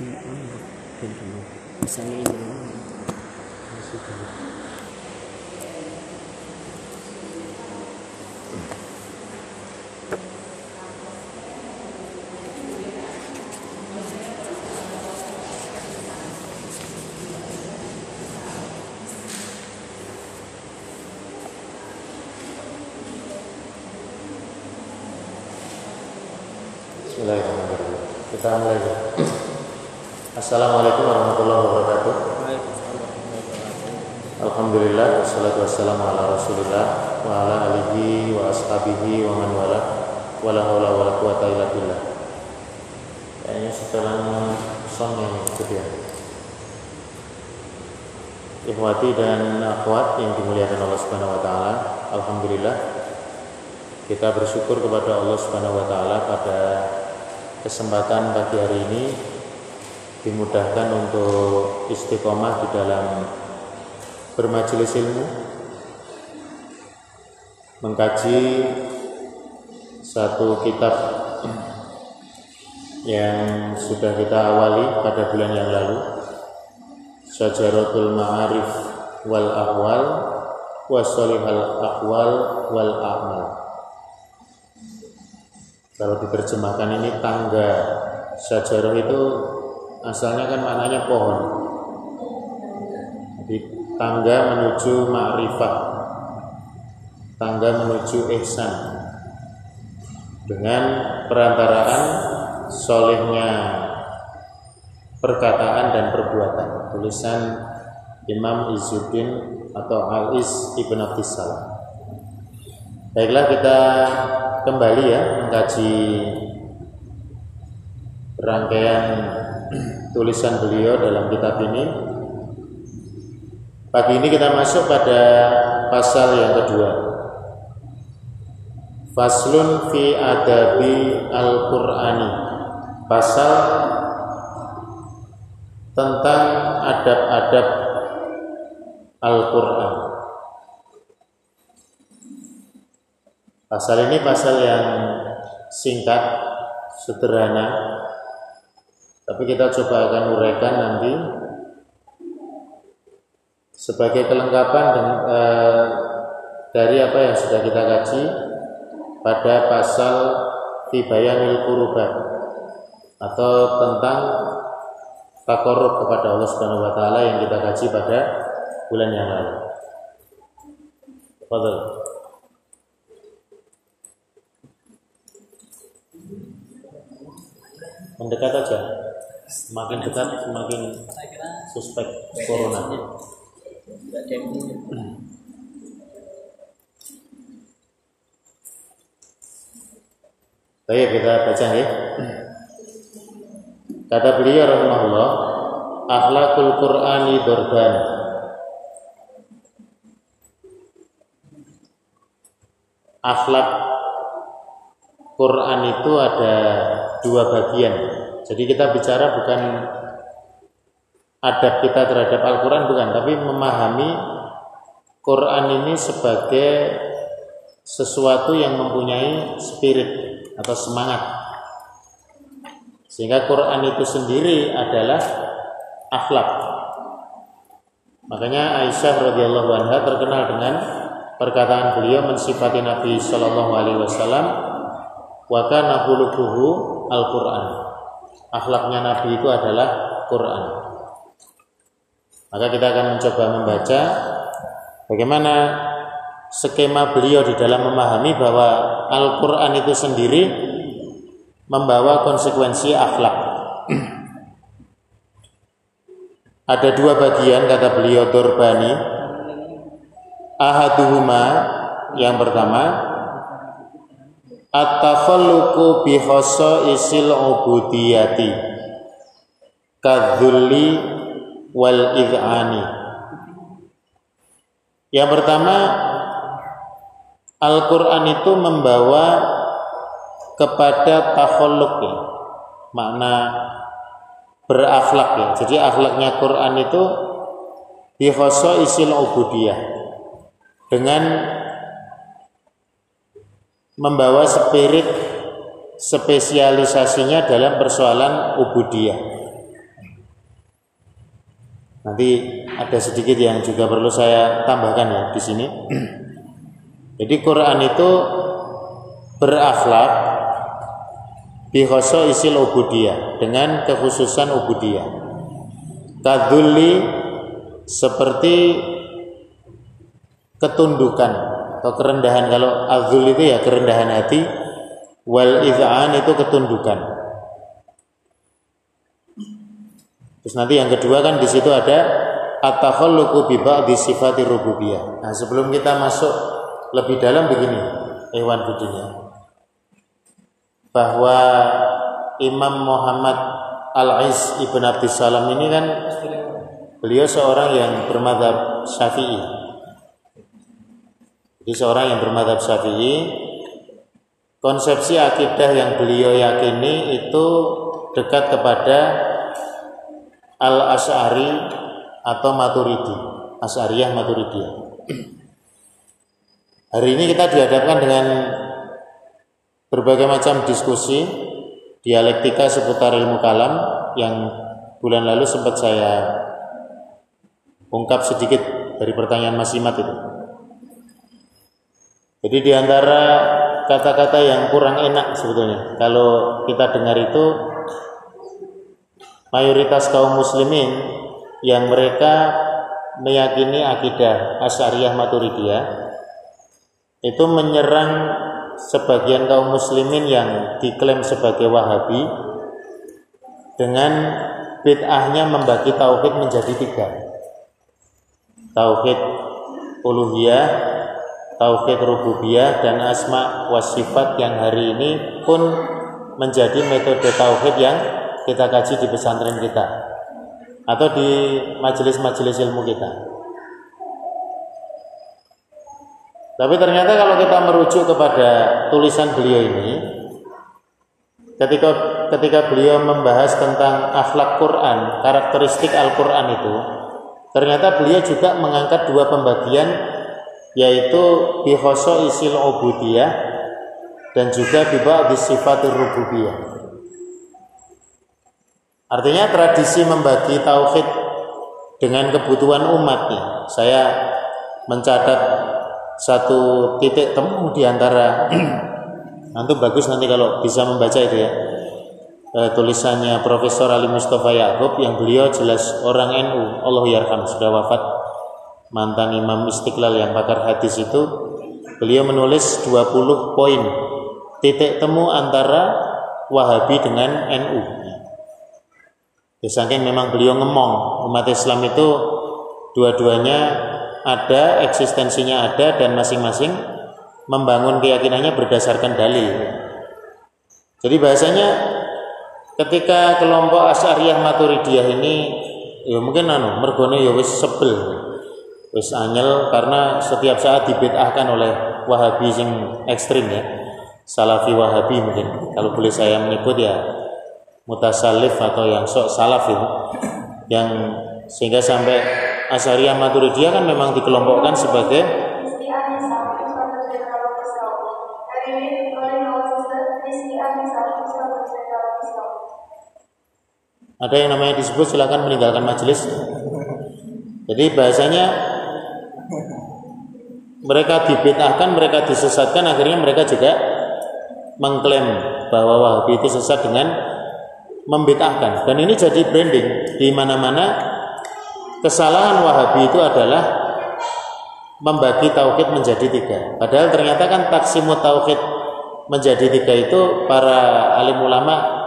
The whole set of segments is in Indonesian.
di mana pin dulu misalnya ini dulu Bismillahirrahmanirrahim. Kita mulai. ya. Assalamualaikum warahmatullahi wabarakatuh. Alhamdulillah wassalatu wassalamu ala Rasulillah wa ala alihi wa ashabihi wa man wala wa la haula wa la quwata illa billah. Kayaknya setelan song yang itu dia. Ikhwati dan akhwat yang dimuliakan Allah Subhanahu wa taala, alhamdulillah kita bersyukur kepada Allah Subhanahu wa taala pada kesempatan pagi hari ini dimudahkan untuk istiqomah di dalam bermajelis ilmu mengkaji satu kitab yang sudah kita awali pada bulan yang lalu Syajaratul Ma'arif wal Ahwal wa Salihal Ahwal wal A'mal. Kalau diterjemahkan ini tangga Syajarah itu asalnya kan maknanya pohon. Jadi tangga menuju ma'rifah. Tangga menuju ihsan. Dengan perantaraan solehnya perkataan dan perbuatan. Tulisan Imam Izzuddin atau Al-Iz Ibn Abdissalam baiklah kita kembali ya mengkaji rangkaian tulisan beliau dalam kitab ini Pagi ini kita masuk pada pasal yang kedua. Faslun fi adabi al-Qur'ani. Pasal tentang adab-adab Al-Qur'an. Pasal ini pasal yang singkat, sederhana. Tapi kita coba akan uraikan nanti sebagai kelengkapan dengan, eh, dari apa yang sudah kita kaji pada pasal Fibayanil Kurubat atau tentang takorup kepada Allah Subhanahu wa taala yang kita kaji pada bulan yang lalu. Fadal. Mendekat aja. Semakin dekat semakin suspek corona. Baik kita baca ya. Kata beliau rahimahullah, akhlakul Qur'ani dorban. Akhlak Quran itu ada dua bagian. Jadi kita bicara bukan adab kita terhadap Al-Quran bukan, tapi memahami Quran ini sebagai sesuatu yang mempunyai spirit atau semangat. Sehingga Quran itu sendiri adalah akhlak. Makanya Aisyah radhiyallahu anha terkenal dengan perkataan beliau mensifati Nabi Shallallahu alaihi wasallam wa kana al-Quran. Akhlaknya Nabi itu adalah Quran. Maka kita akan mencoba membaca bagaimana skema beliau di dalam memahami bahwa Al-Quran itu sendiri membawa konsekuensi akhlak. Ada dua bagian kata beliau Dorbani. Ahaduhuma yang pertama At-takhalluqu bi isil ubudiyati kadzulli wal id'ani. Yang pertama Al-Qur'an itu membawa kepada takhalluk ya. Makna berakhlak ya. Jadi akhlaknya Quran itu bihoso isil ubudiyah dengan membawa spirit spesialisasinya dalam persoalan ubudiyah Nanti ada sedikit yang juga perlu saya tambahkan ya di sini. Jadi Quran itu berakhlak bihoso isil ubudiyah dengan kekhususan ubudiyah. Kaduli seperti ketundukan atau kerendahan kalau azul itu ya kerendahan hati wal iz'an itu ketundukan Terus nanti yang kedua kan di situ ada at-takhalluqu bi ba'di sifati rububiyah. Nah, sebelum kita masuk lebih dalam begini, Iwan Budinya. Bahwa Imam Muhammad Al-Ais Ibn Abdus Salam ini kan beliau seorang yang bermadhab syafi'i. Jadi seorang yang bermadhab syafi'i, konsepsi akidah yang beliau yakini itu dekat kepada Al-Asy'ari atau Maturidi, Asy'ariyah Maturidiyah. Hari ini kita dihadapkan dengan berbagai macam diskusi dialektika seputar ilmu kalam yang bulan lalu sempat saya ungkap sedikit dari pertanyaan Mas Imat itu. Jadi di antara kata-kata yang kurang enak sebetulnya kalau kita dengar itu mayoritas kaum muslimin yang mereka meyakini akidah Asy'ariyah Maturidiyah itu menyerang sebagian kaum muslimin yang diklaim sebagai Wahabi dengan bid'ahnya membagi tauhid menjadi tiga. Tauhid uluhiyah, tauhid rububiyah dan asma wasifat yang hari ini pun menjadi metode tauhid yang kita kaji di pesantren kita atau di majelis-majelis ilmu kita. Tapi ternyata kalau kita merujuk kepada tulisan beliau ini, ketika ketika beliau membahas tentang akhlak Quran, karakteristik Al-Quran itu, ternyata beliau juga mengangkat dua pembagian yaitu bihoso isil ubudiyah dan juga biba sifatir rububiyah. Artinya tradisi membagi tauhid dengan kebutuhan umatnya. Saya mencatat satu titik temu di antara nanti bagus nanti kalau bisa membaca itu ya. E, tulisannya Profesor Ali Mustafa Yaakob yang beliau jelas orang NU, Allah yarham sudah wafat mantan Imam Istiqlal yang pakar hadis itu beliau menulis 20 poin titik temu antara Wahabi dengan NU Ya, saking memang beliau ngomong umat Islam itu dua-duanya ada, eksistensinya ada dan masing-masing membangun keyakinannya berdasarkan dalil. Jadi bahasanya ketika kelompok Asy'ariyah Maturidiyah ini ya mungkin anu mergone ya wis sebel. Wis anyel karena setiap saat dibid'ahkan oleh Wahabi sing ekstrim ya. Salafi Wahabi mungkin. Kalau boleh saya menyebut ya mutasalif atau yang sok salaf itu. Yang sehingga sampai Asyariah Maturidiyah kan memang dikelompokkan sebagai ada yang namanya disebut silakan meninggalkan majelis. Jadi bahasanya mereka dibitahkan mereka disesatkan akhirnya mereka juga mengklaim bahwa Wahabi itu sesat dengan membedahkan dan ini jadi branding. Di mana-mana kesalahan Wahabi itu adalah membagi tauhid menjadi tiga. Padahal ternyata kan taksimut tauhid menjadi tiga itu para alim ulama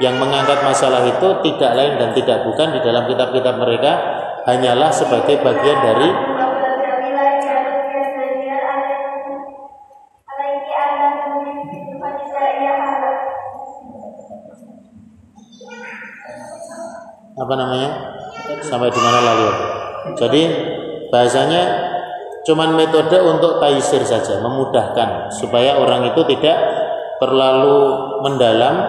yang mengangkat masalah itu tidak lain dan tidak bukan di dalam kitab-kitab mereka hanyalah sebagai bagian dari apa namanya? Sampai di mana lalu? Jadi bahasanya cuman metode untuk taisir saja memudahkan supaya orang itu tidak terlalu mendalam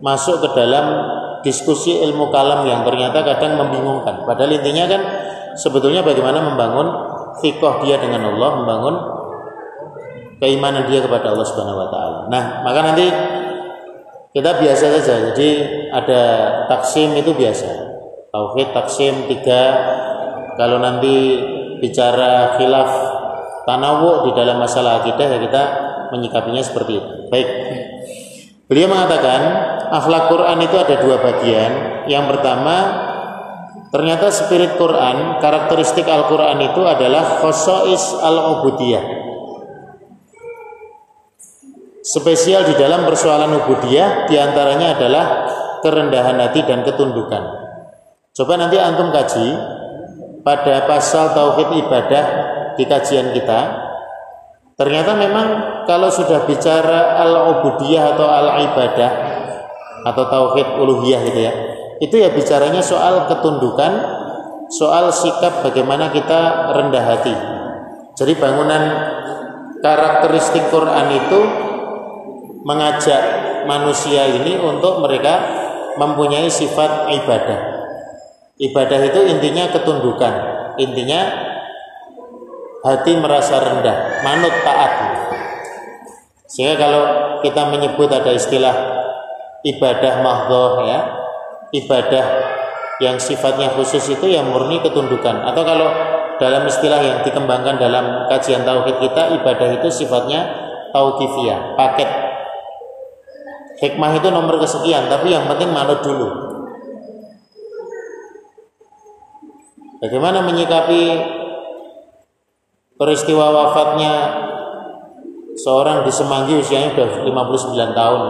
masuk ke dalam diskusi ilmu kalam yang ternyata kadang membingungkan. Padahal intinya kan sebetulnya bagaimana membangun fikoh dia dengan Allah membangun keimanan dia kepada Allah Subhanahu wa taala. Nah, maka nanti kita biasa saja jadi ada taksim itu biasa. Tauhid taksim tiga. Kalau nanti bicara khilaf tanawu di dalam masalah akidah ya kita menyikapinya seperti itu. Baik. Beliau mengatakan akhlak Quran itu ada dua bagian. Yang pertama ternyata spirit Quran karakteristik Al-Quran itu adalah khosois al-ubudiyah spesial di dalam persoalan ubudiyah di antaranya adalah kerendahan hati dan ketundukan Coba nanti antum kaji pada pasal tauhid ibadah di kajian kita. Ternyata memang kalau sudah bicara al-ubudiyah atau al-ibadah atau tauhid uluhiyah gitu ya. Itu ya bicaranya soal ketundukan, soal sikap bagaimana kita rendah hati. Jadi bangunan karakteristik Quran itu mengajak manusia ini untuk mereka mempunyai sifat ibadah. Ibadah itu intinya ketundukan, intinya hati merasa rendah, manut taat. Sehingga kalau kita menyebut ada istilah ibadah mahdoh ya, ibadah yang sifatnya khusus itu yang murni ketundukan. Atau kalau dalam istilah yang dikembangkan dalam kajian tauhid kita, ibadah itu sifatnya tauqifiyah, paket. Hikmah itu nomor kesekian, tapi yang penting manut dulu. Bagaimana menyikapi peristiwa wafatnya seorang di Semanggi usianya sudah 59 tahun.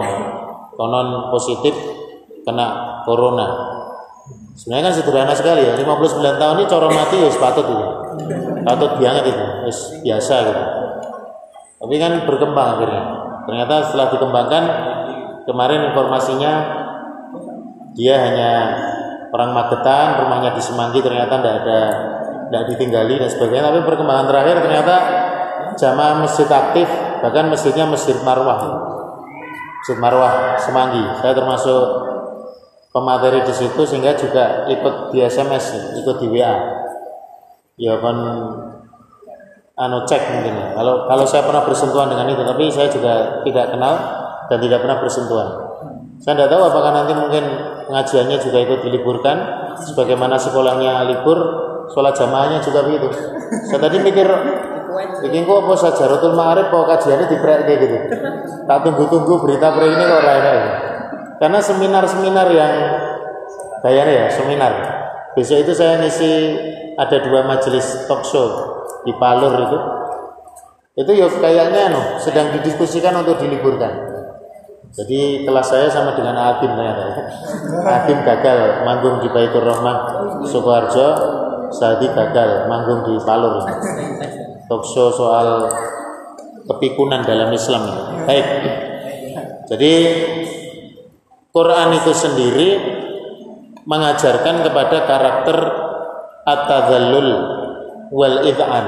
Konon positif kena corona. Sebenarnya kan sederhana sekali ya 59 tahun ini coro mati ya patut itu. Patut banget itu wis biasa gitu. Tapi kan berkembang akhirnya. Ternyata setelah dikembangkan kemarin informasinya dia hanya orang Magetan rumahnya di Semanggi ternyata tidak ada tidak ditinggali dan sebagainya. Tapi perkembangan terakhir ternyata jamaah masjid aktif bahkan masjidnya masjid Marwah. Masjid Marwah Semanggi. Saya termasuk pemateri di situ sehingga juga ikut di SMS ikut di WA ya kan anu cek mungkin ya. kalau kalau saya pernah bersentuhan dengan itu tapi saya juga tidak kenal dan tidak pernah bersentuhan. Saya tidak tahu apakah nanti mungkin pengajiannya juga ikut diliburkan sebagaimana sekolahnya libur sholat jamaahnya juga begitu. Saya tadi mikir bikin kok apa saja rotul ma'arif kok kajiannya diprek kayak gitu? Tak tunggu-tunggu berita pre ini kok lain karena seminar-seminar yang bayar ya seminar. Besok itu saya ngisi ada dua majelis talk show di Palur itu. Itu ya kayaknya no, sedang didiskusikan untuk diliburkan jadi kelas saya sama dengan Adim ternyata. Adim gagal manggung di Baitur Rahmah Sukoharjo, Sadi gagal manggung di Palur. Talk show soal kepikunan dalam Islam. Baik. Jadi Quran itu sendiri mengajarkan kepada karakter at-tadhallul wal id'an,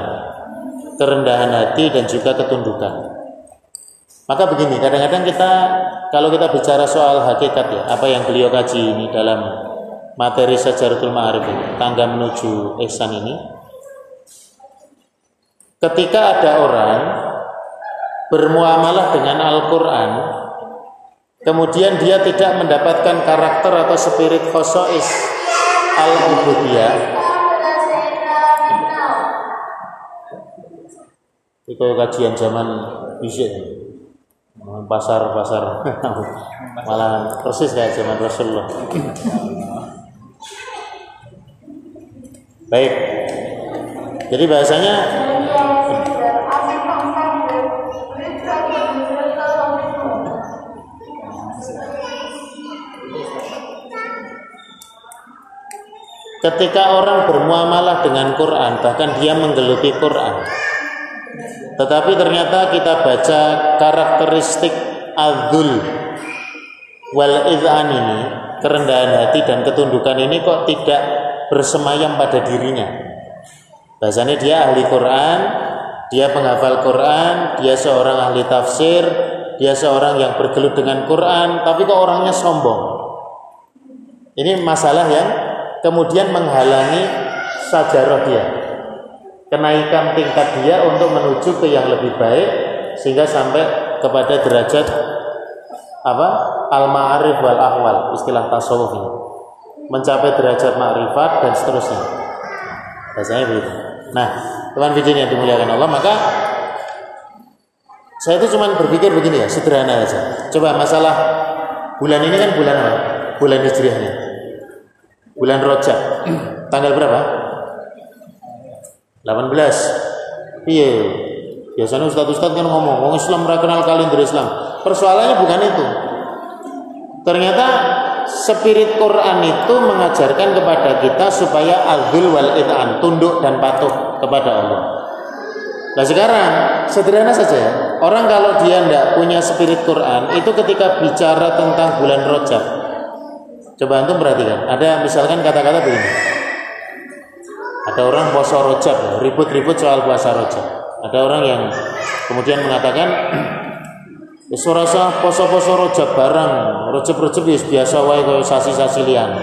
kerendahan hati dan juga ketundukan. Maka begini, kadang-kadang kita kalau kita bicara soal hakikat ya, apa yang beliau kaji ini dalam materi Sajaratul Ma'arif ini, tangga menuju ihsan ini. Ketika ada orang bermuamalah dengan Al-Qur'an, kemudian dia tidak mendapatkan karakter atau spirit khosois al-ubudiyah, itu kajian zaman bisik pasar-pasar. Malah persis kayak zaman Rasulullah. Baik. Jadi bahasanya Ketika orang bermuamalah dengan Quran, bahkan dia menggeluti Quran, tetapi ternyata kita baca karakteristik azul wal izan ini, kerendahan hati dan ketundukan ini kok tidak bersemayam pada dirinya. Bahasanya dia ahli Quran, dia penghafal Quran, dia seorang ahli tafsir, dia seorang yang bergelut dengan Quran, tapi kok orangnya sombong. Ini masalah yang kemudian menghalangi sajarah dia kenaikan tingkat dia untuk menuju ke yang lebih baik sehingga sampai kepada derajat apa al ma'arif wal ahwal istilah tasawuf ini mencapai derajat makrifat dan seterusnya. Bahasanya begitu. Nah, teman video yang dimuliakan Allah, maka saya itu cuma berpikir begini ya, sederhana aja. Coba masalah bulan ini kan bulan apa? Bulan Hijriahnya. Bulan Rojab. Tanggal berapa? 18. Iya. Biasanya ustadz-ustadz kan ngomong, wong Islam mereka kenal kalender Islam. Persoalannya bukan itu. Ternyata spirit Quran itu mengajarkan kepada kita supaya azul wal it'an, tunduk dan patuh kepada Allah. Nah sekarang sederhana saja ya. Orang kalau dia tidak punya spirit Quran itu ketika bicara tentang bulan Rojab. Coba antum perhatikan. Ada misalkan kata-kata begini. Ada orang puasa Rojab, ribut-ribut soal puasa Rojab. Ada orang yang kemudian mengatakan Wis rasa poso-poso rojab barang, rojab-rojab biasa wae kaya sasi-sasi liyan.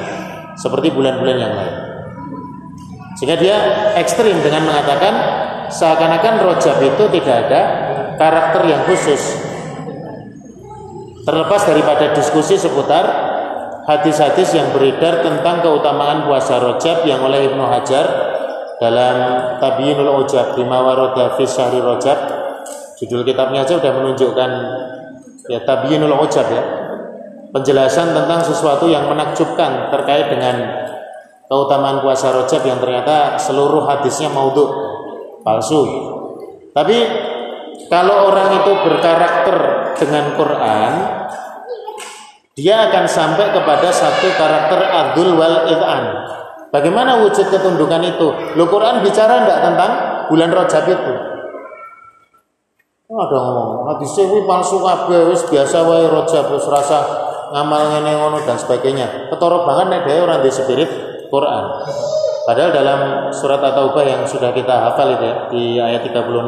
Seperti bulan-bulan yang lain. Sehingga dia ekstrim dengan mengatakan seakan-akan rojab itu tidak ada karakter yang khusus. Terlepas daripada diskusi seputar hadis-hadis yang beredar tentang keutamaan puasa rojab yang oleh Ibnu Hajar dalam Tabiinul Ujab Bima Warada fi Syahri Rojab judul kitabnya aja sudah menunjukkan ya tabyinul ujab ya. Penjelasan tentang sesuatu yang menakjubkan terkait dengan keutamaan puasa Rajab yang ternyata seluruh hadisnya maudhu palsu. Tapi kalau orang itu berkarakter dengan Quran dia akan sampai kepada satu karakter adul wal id'an bagaimana wujud ketundukan itu lo Quran bicara enggak tentang bulan Rajab itu ada ngomong hadisnya kuwi palsu kabeh wis biasa wae roja wis rasa ngamal ngene dan sebagainya. Ketara banget nek dhewe ora ndek spirit Quran. Padahal dalam surat At-Taubah yang sudah kita hafal itu ya, di ayat 36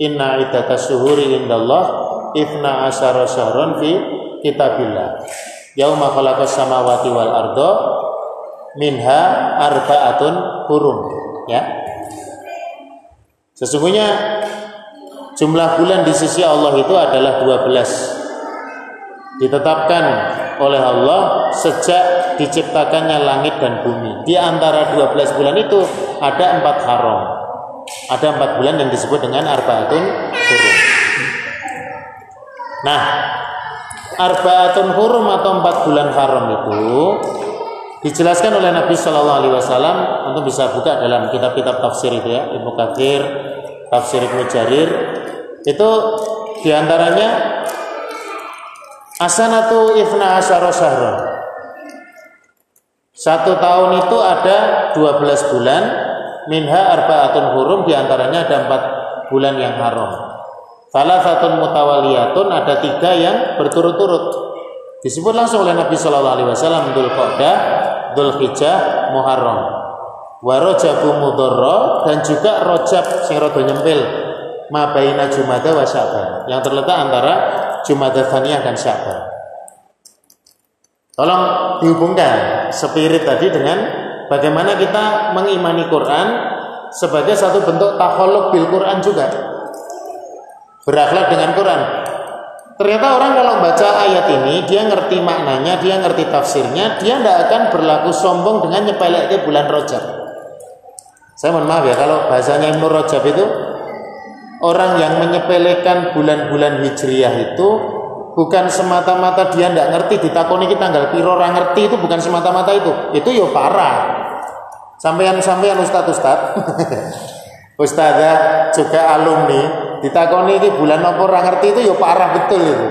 Inna iddatas syuhuri indallah ifna asyara syahron fi kitabillah. Yauma khalaqas samawati wal ardo minha arba'atun hurum ya. Sesungguhnya Jumlah bulan di sisi Allah itu adalah 12. Ditetapkan oleh Allah sejak diciptakannya langit dan bumi. Di antara 12 bulan itu ada empat haram. Ada empat bulan yang disebut dengan arbaatun hurum. Nah, arbaatun hurum atau empat bulan haram itu dijelaskan oleh Nabi Shallallahu Alaihi Wasallam. Untuk bisa buka dalam kitab-kitab tafsir itu ya, Ibnu Katsir, tafsir Ibnu Jarir. Itu di antaranya asanatu ifna asyara syahra. Satu tahun itu ada 12 bulan minha arba'atun hurum di antaranya ada empat bulan yang haram. Salah satu mutawaliyatun ada tiga yang berturut-turut. Disebut langsung oleh Nabi Shallallahu Alaihi Wasallam Dul Qodah, Dul Hijjah, Muharram, Warojabu Mudorro dan juga Rojab sing rada nyempil mabaina Jumada wa Sya'ban yang terletak antara Jumada Thaniyah dan Sya'ban. Tolong dihubungkan spirit tadi dengan bagaimana kita mengimani Quran sebagai satu bentuk takholuk bil Quran juga. Berakhlak dengan Quran. Ternyata orang kalau baca ayat ini, dia ngerti maknanya, dia ngerti tafsirnya, dia tidak akan berlaku sombong dengan nyepelek bulan Rojab. Saya mohon maaf ya, kalau bahasanya Ibnu Rojab itu orang yang menyepelekan bulan-bulan hijriyah itu bukan semata-mata dia tidak ngerti ditakoni kita tanggal piro orang ngerti itu bukan semata-mata itu. Itu yo parah. Sampean-sampean ustad-ustad ustazah juga alumni ditakoni ini bulan apa orang ngerti itu yo parah betul itu.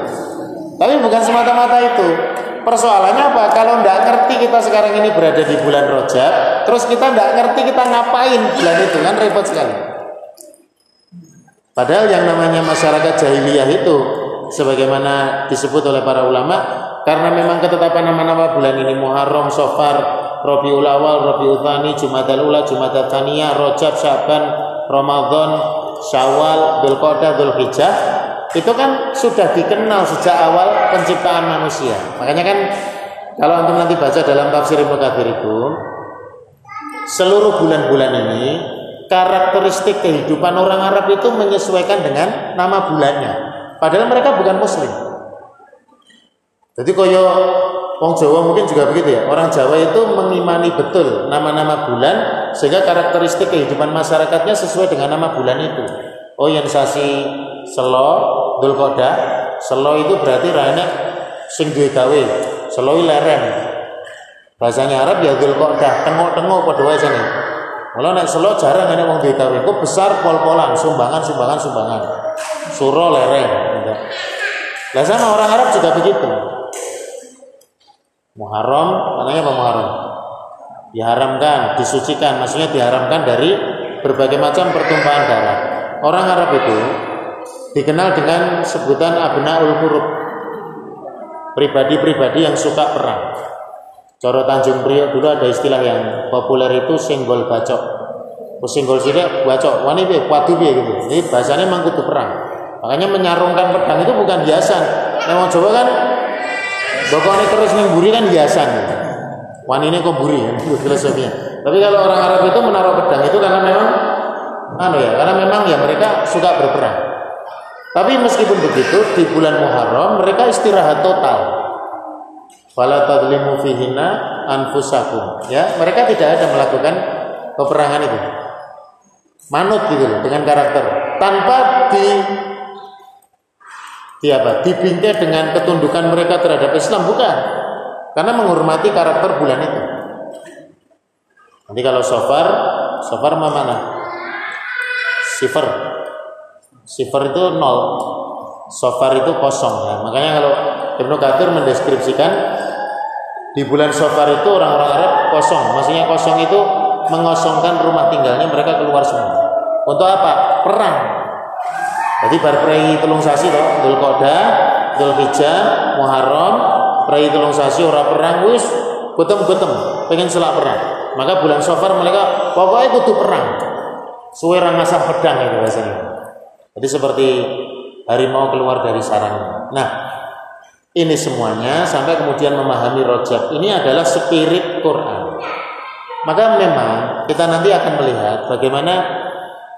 Tapi bukan semata-mata itu. Persoalannya apa? Kalau tidak ngerti kita sekarang ini berada di bulan rojab terus kita tidak ngerti kita ngapain bulan itu kan repot sekali. Padahal yang namanya masyarakat jahiliyah itu sebagaimana disebut oleh para ulama karena memang ketetapan nama-nama bulan ini Muharram, Sofar, Rabiul Awal, Rabiul Tsani, Jumadal Ula, Jumadal Tsaniyah, Rajab, Syaban, Ramadan, Syawal, Dzulqa'dah, Dzulhijjah itu kan sudah dikenal sejak awal penciptaan manusia. Makanya kan kalau antum nanti baca dalam tafsir Ibnu Katsir itu seluruh bulan-bulan ini karakteristik kehidupan orang Arab itu menyesuaikan dengan nama bulannya. Padahal mereka bukan muslim. Jadi koyo Wong Jawa mungkin juga begitu ya. Orang Jawa itu mengimani betul nama-nama bulan sehingga karakteristik kehidupan masyarakatnya sesuai dengan nama bulan itu. Oh yang sasi Selo, Dulkoda, Selo itu berarti rana sing duwe gawe. Selo leren. Bahasanya Arab ya Dulkoda, tengok-tengok pada wae sini. Kalau nek Selo jarang ada wong duwe gawe. Besar pol-polan, sumbangan, sumbangan. Suro lereng. Lah sama orang Arab juga begitu. Muharram, maknanya apa Muharram? Diharamkan, disucikan, maksudnya diharamkan dari berbagai macam pertumpahan darah. Orang Arab itu dikenal dengan sebutan abnaul huruf. Pribadi-pribadi yang suka perang. Coro Tanjung Priok dulu ada istilah yang populer itu singgol bacok. Oh, singgol sidik bacok. Wani piye kuatu piye gitu. Jadi bahasanya memang kudu perang. Makanya menyarungkan pedang itu bukan hiasan. Nah, coba kan Pokoknya terus buri kan hiasan. Wani ini kok buri ya, filosofinya. Tapi kalau orang Arab itu menaruh pedang itu karena memang anu ya, karena memang ya mereka suka berperang. Tapi meskipun begitu di bulan Muharram mereka istirahat total. Fala tadlimu fihina anfusakum. Ya, mereka tidak ada melakukan peperangan itu. Manut gitu dengan karakter tanpa di di apa? Dibingkai dengan ketundukan mereka terhadap Islam bukan. Karena menghormati karakter bulan itu. Nanti kalau sofar, sofar mana? Sifar. Sifar itu nol. Sofar itu kosong ya. Makanya kalau Ibnu Katsir mendeskripsikan di bulan sofar itu orang-orang Arab kosong. Maksudnya kosong itu mengosongkan rumah tinggalnya mereka keluar semua. Untuk apa? Perang. Jadi bar prei telung sasi to, Dzul Qa'dah, Dzulhijjah, Muharram, prei telung sasi ora perang wis betem-betem pengen selak perang. Maka bulan Safar mereka pokoknya kudu perang. Suwe ra ngasah pedang itu rasanya. Jadi seperti harimau keluar dari sarangnya. Nah, ini semuanya sampai kemudian memahami rojab ini adalah spirit Quran. Maka memang kita nanti akan melihat bagaimana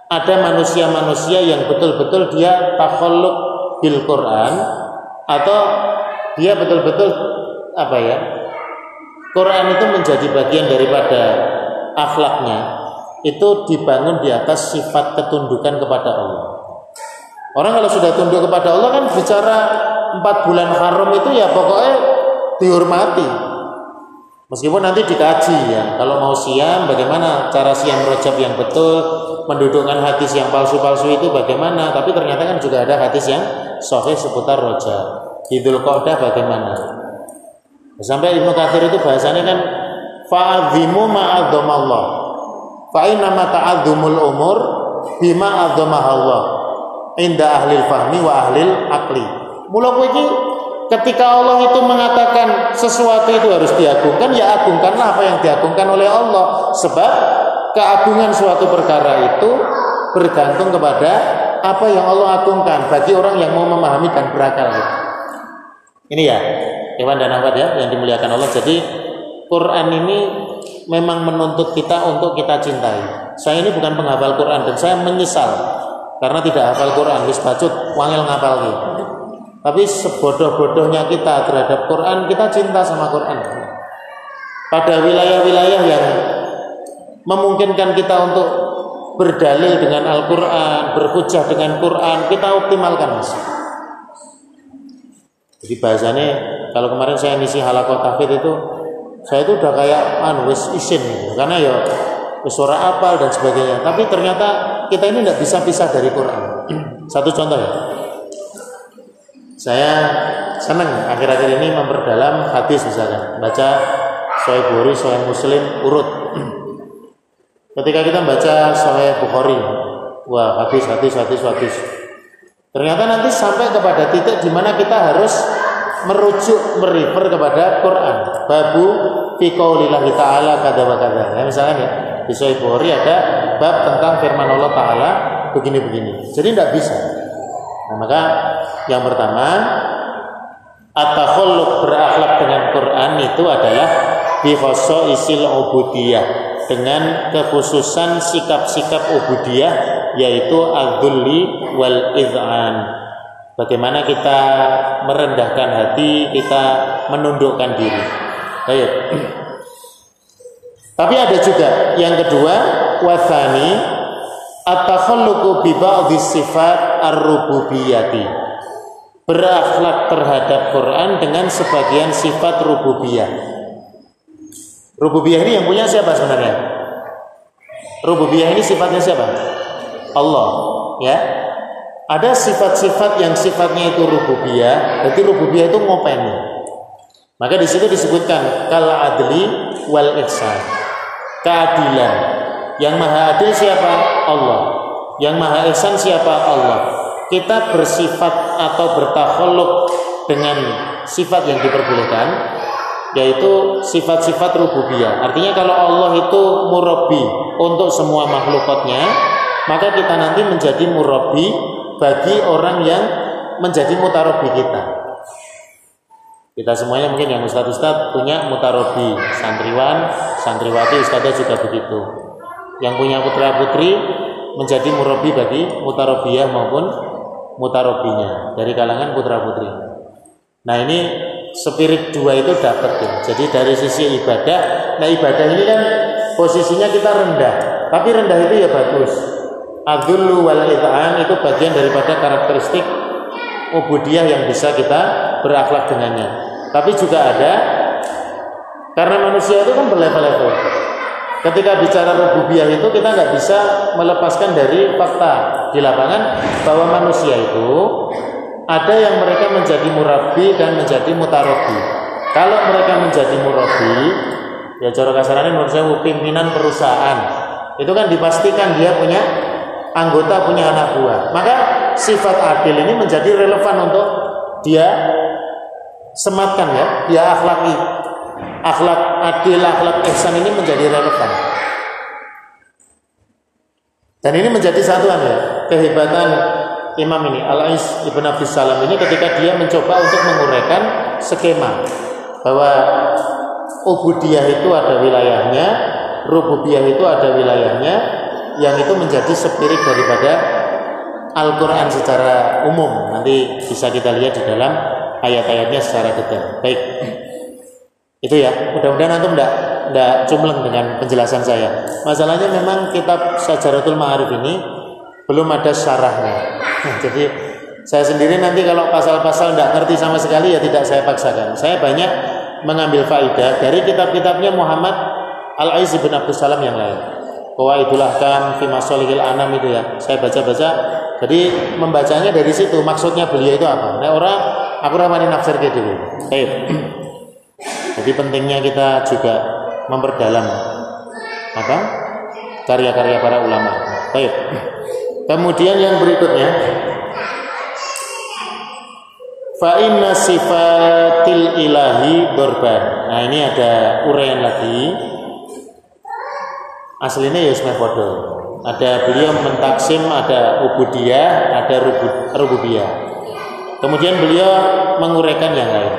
ada manusia-manusia yang betul-betul dia takhalluq bil Quran atau dia betul-betul apa ya? Quran itu menjadi bagian daripada akhlaknya itu dibangun di atas sifat ketundukan kepada Allah. Orang kalau sudah tunduk kepada Allah kan bicara empat bulan haram itu ya pokoknya dihormati, Meskipun nanti dikaji ya, kalau mau siam bagaimana cara siam rojab yang betul, mendudukkan hadis yang palsu-palsu itu bagaimana, tapi ternyata kan juga ada hadis yang sahih seputar rojab. Idul Qa'dah bagaimana? Sampai Ibnu Katsir itu bahasanya kan fa'adzimu ma'adzamallah. Fa'inna ma ta'adzumul umur bima Allah inda ahlil fahmi wa ahlil akli. Mula kowe ketika Allah itu mengatakan sesuatu itu harus diagungkan, ya agungkanlah apa yang diagungkan oleh Allah. Sebab keagungan suatu perkara itu bergantung kepada apa yang Allah agungkan bagi orang yang mau memahami dan berakal. Ini ya, Iwan dan Ahmad ya, yang dimuliakan Allah. Jadi Quran ini memang menuntut kita untuk kita cintai. Saya ini bukan penghafal Quran dan saya menyesal karena tidak hafal Quran. Wis bacut wangil ngapal gitu. Tapi sebodoh-bodohnya kita terhadap Quran, kita cinta sama Quran. Pada wilayah-wilayah yang memungkinkan kita untuk berdalil dengan Al-Quran, berhujah dengan Quran, kita optimalkan mas. Jadi bahasanya kalau kemarin saya ngisi halakot tafid itu, saya itu udah kayak anu wis isin gitu. karena ya wis apal dan sebagainya. Tapi ternyata kita ini tidak bisa pisah dari Quran. Satu contoh ya. Saya senang akhir-akhir ini memperdalam hadis misalkan, baca Sahih Bukhari, Muslim urut. Ketika kita baca Sahih Bukhari, wah hadis, hadis, hadis, hadis. Ternyata nanti sampai kepada titik di mana kita harus merujuk, merefer kepada Quran. Babu fi qaulillahi ta'ala kada wa kada. Ya, misalkan ya, di Sahih Bukhari ada bab tentang firman Allah taala begini-begini. Jadi tidak bisa. Nah, maka yang pertama at-takhalluq berakhlak dengan Quran itu adalah bi isil ubudiyah dengan kekhususan sikap-sikap ubudiyah yaitu adzulli wal iz'an Bagaimana kita merendahkan hati, kita menundukkan diri. Baik. Tapi ada juga yang kedua, wasani at-takhalluqu bi ba'dhi sifat ar-rububiyyati. Berakhlak terhadap Quran dengan sebagian sifat rububiyah. Rububiyah ini yang punya siapa sebenarnya? Rububiyah ini sifatnya siapa? Allah, ya. Ada sifat-sifat yang sifatnya itu rububiyah, jadi rububiyah itu ngopeni. Maka di situ disebutkan kal adli wal ihsan. Keadilan. Yang maha adil siapa? Allah. Yang maha ihsan siapa? Allah. Kita bersifat atau bertakhluk dengan sifat yang diperbolehkan yaitu sifat-sifat rububiyah. Artinya kalau Allah itu murabi untuk semua makhlukatnya, maka kita nanti menjadi murabi bagi orang yang menjadi mutarobi kita. Kita semuanya mungkin yang ustadz-ustadz punya mutarobi, santriwan, santriwati, ustadzah juga begitu. Yang punya putra-putri menjadi murabi bagi mutarobiyah maupun mutarobinya dari kalangan putra-putri. Nah ini spirit dua itu dapat ya. Jadi dari sisi ibadah, nah ibadah ini kan posisinya kita rendah, tapi rendah itu ya bagus Adzullu wal it'am itu bagian daripada karakteristik ubudiyah yang bisa kita berakhlak dengannya. Tapi juga ada karena manusia itu kan berlevel-level. Ketika bicara rububiyah itu kita nggak bisa melepaskan dari fakta di lapangan bahwa manusia itu ada yang mereka menjadi murabi dan menjadi mutarobi. Kalau mereka menjadi murabi, ya cara kasarannya menurut saya pimpinan perusahaan itu kan dipastikan dia punya anggota punya anak buah. Maka sifat adil ini menjadi relevan untuk dia sematkan ya, dia akhlaki. Akhlak adil, akhlak ihsan ini menjadi relevan. Dan ini menjadi satuan ya, kehebatan imam ini, Al-Ais Ibn Abdus Salam ini ketika dia mencoba untuk menguraikan skema bahwa ubudiyah itu ada wilayahnya, rububiyah itu ada wilayahnya, yang itu menjadi spirit daripada Al-Quran secara umum. Nanti bisa kita lihat di dalam ayat-ayatnya secara detail. Baik. Itu ya. Mudah-mudahan antum tidak tidak cumleng dengan penjelasan saya. Masalahnya memang kitab Sajaratul Ma'arif ini belum ada syarahnya jadi saya sendiri nanti kalau pasal-pasal tidak ngerti sama sekali ya tidak saya paksakan saya banyak mengambil faidah dari kitab-kitabnya Muhammad Al-Aiz bin Abdul Salam yang lain Qawaidul Ahkam fi Masalihil Anam itu ya. Saya baca-baca. Jadi membacanya dari situ maksudnya beliau itu apa? Nah, orang aku ramani nafsir gitu. Baik. Jadi pentingnya kita juga memperdalam apa? karya-karya para ulama. Baik. Kemudian yang berikutnya Fa inna sifatil ilahi berban. Nah, ini ada uraian lagi aslinya ya Fodo. Ada beliau mentaksim, ada ubudiyah, ada rububiyah. Kemudian beliau menguraikan yang lain.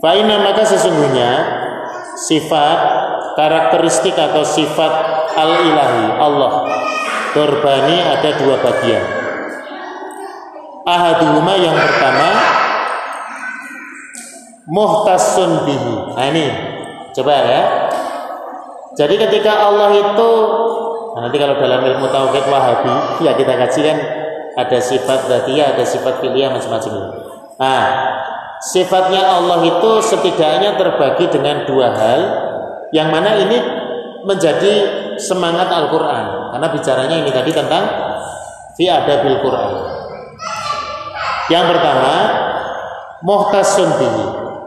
Fa'ina maka sesungguhnya sifat karakteristik atau sifat al-ilahi Allah Dorbani ada dua bagian. Ahaduhuma yang pertama Muhtasun bihi. Nah ini Coba ya. Jadi ketika Allah itu nah nanti kalau dalam ilmu tauhid Wahabi ya kita kaji kan ada sifat dzatiyah, ada sifat fi'liyah macam-macam. Nah, sifatnya Allah itu setidaknya terbagi dengan dua hal. Yang mana ini menjadi semangat Al-Qur'an karena bicaranya ini tadi tentang fi adabil Qur'an. Yang pertama, muhtasun bihi.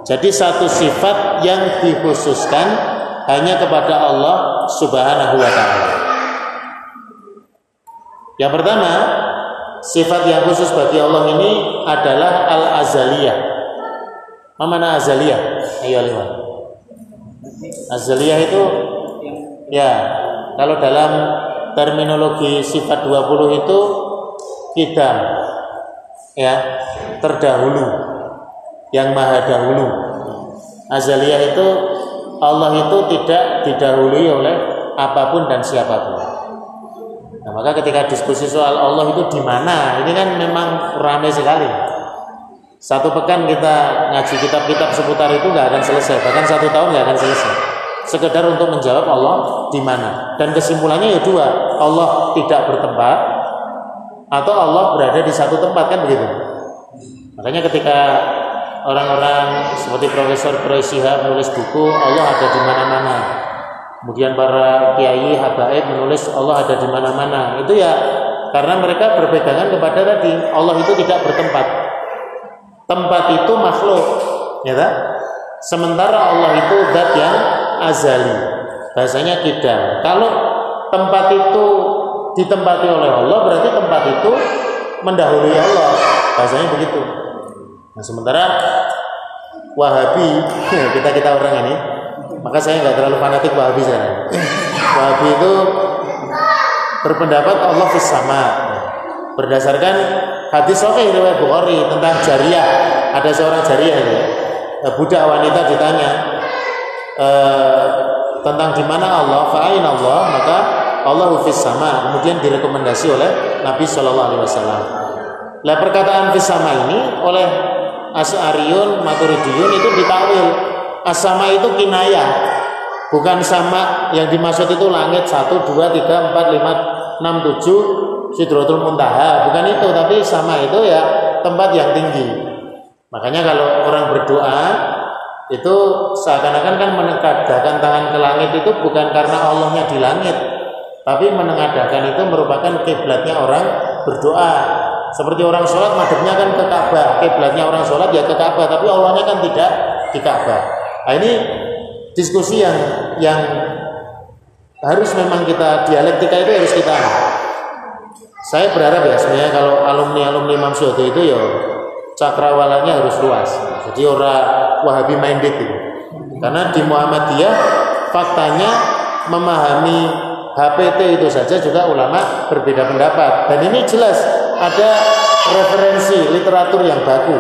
Jadi satu sifat yang dikhususkan hanya kepada Allah Subhanahu wa taala. Yang pertama, sifat yang khusus bagi Allah ini adalah al-azaliyah. Mana azaliyah? Ayo lihat. Azaliyah itu ya, kalau dalam terminologi sifat 20 itu kidam ya, terdahulu yang maha dahulu. Azaliyah itu Allah itu tidak didahului oleh apa pun dan siapa pun. Nah, maka ketika diskusi soal Allah itu di mana, ini kan memang ramai sekali. Satu pekan kita ngaji kitab-kitab seputar itu nggak akan selesai, bahkan satu tahun nggak akan selesai. Sekedar untuk menjawab Allah di mana. Dan kesimpulannya ya dua, Allah tidak bertempat atau Allah berada di satu tempat kan begitu. Makanya ketika orang-orang seperti Profesor Quraisy menulis buku Allah ada di mana-mana Kemudian para kiai habaib menulis Allah ada di mana-mana. Itu ya karena mereka berpegangan kepada tadi Allah itu tidak bertempat. Tempat itu makhluk, ya tak? Sementara Allah itu zat yang azali. Bahasanya tidak. Kalau tempat itu ditempati oleh Allah berarti tempat itu mendahului Allah. Bahasanya begitu. Nah, sementara Wahabi, kita kita orang ini maka saya nggak terlalu fanatik Wahabi sekarang. Wahabi itu berpendapat Allah fis sama. Berdasarkan hadis sahih riwayat Bukhari tentang jariah. Ada seorang jariah. Budak wanita ditanya e, tentang di mana Allah, fa'ain Allah, maka Allah fis sama. Kemudian direkomendasi oleh Nabi Shallallahu alaihi wasallam. Lah perkataan fis sama ini oleh Asy'ariyun, Maturidiyun itu ditakwil Asama itu kinayah, bukan sama yang dimaksud itu langit 1 2 3 4 5 6 7 Sidratul Muntaha, bukan itu, tapi sama itu ya tempat yang tinggi. Makanya kalau orang berdoa itu seakan-akan kan menengadakan tangan ke langit itu bukan karena Allahnya di langit, tapi menengadakan itu merupakan kiblatnya orang berdoa. Seperti orang sholat madhabnya kan ke Ka'bah, kiblatnya orang sholat ya ke Ka'bah, tapi Allahnya kan tidak di Ka'bah. Nah, ini diskusi yang yang harus memang kita dialektika itu harus kita saya berharap ya sebenarnya kalau alumni alumni Imam itu ya cakrawalanya harus luas jadi orang Wahabi minded itu karena di Muhammadiyah faktanya memahami HPT itu saja juga ulama berbeda pendapat dan ini jelas ada referensi literatur yang baku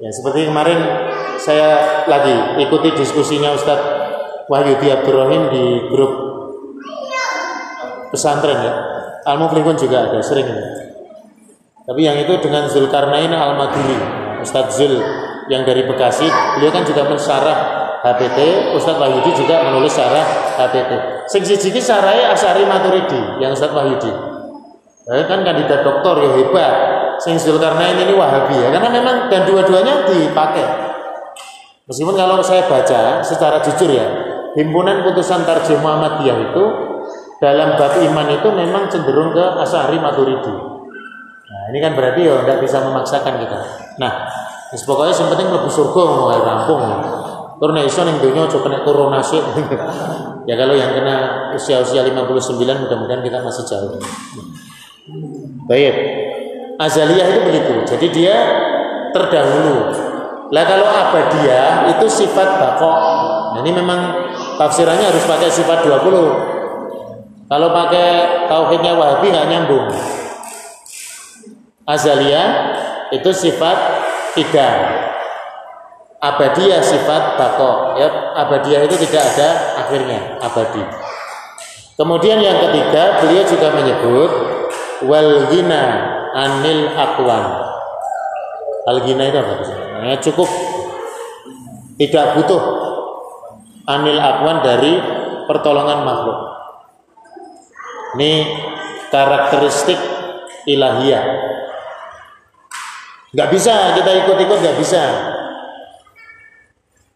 ya seperti kemarin saya lagi ikuti diskusinya Ustadz Wahyudi Abdurrahim di grup pesantren ya. Al Muflihun juga ada sering ya. Tapi yang itu dengan Zulkarnain Al Maduri, Ustadz Zul yang dari Bekasi, beliau kan juga mensyarah HPT, Ustadz Wahyudi juga menulis syarah HPT. Sing siji syarahe Asari Maturidi yang Ustadz Wahyudi. Eh, kan kandidat doktor ya hebat. Sing Zulkarnain ini Wahabi ya, karena memang dan dua-duanya dipakai. Meskipun kalau saya baca secara jujur ya, himpunan putusan tarjih Muhammadiyah itu dalam bab iman itu memang cenderung ke Asari Maturidi. Nah, ini kan berarti ya tidak bisa memaksakan kita. Nah, pokoknya yang penting lebih surga mau rampung. Karena iso ning dunia coba kena corona sih. ya kalau yang kena usia-usia 59 mudah-mudahan kita masih jauh. Baik. Azaliyah itu begitu. Jadi dia terdahulu lah kalau abadiyah itu sifat bakok. Nah, ini memang tafsirannya harus pakai sifat 20. Kalau pakai tauhidnya Wahabi nggak nyambung. Azaliyah itu sifat tidak. Abadiyah sifat bakok. Ya, abadiyah itu tidak ada akhirnya, abadi. Kemudian yang ketiga, beliau juga menyebut wal anil akwan. Al itu apa? ya, cukup tidak butuh anil akwan dari pertolongan makhluk. Ini karakteristik ilahiyah. Gak bisa kita ikut-ikut gak bisa.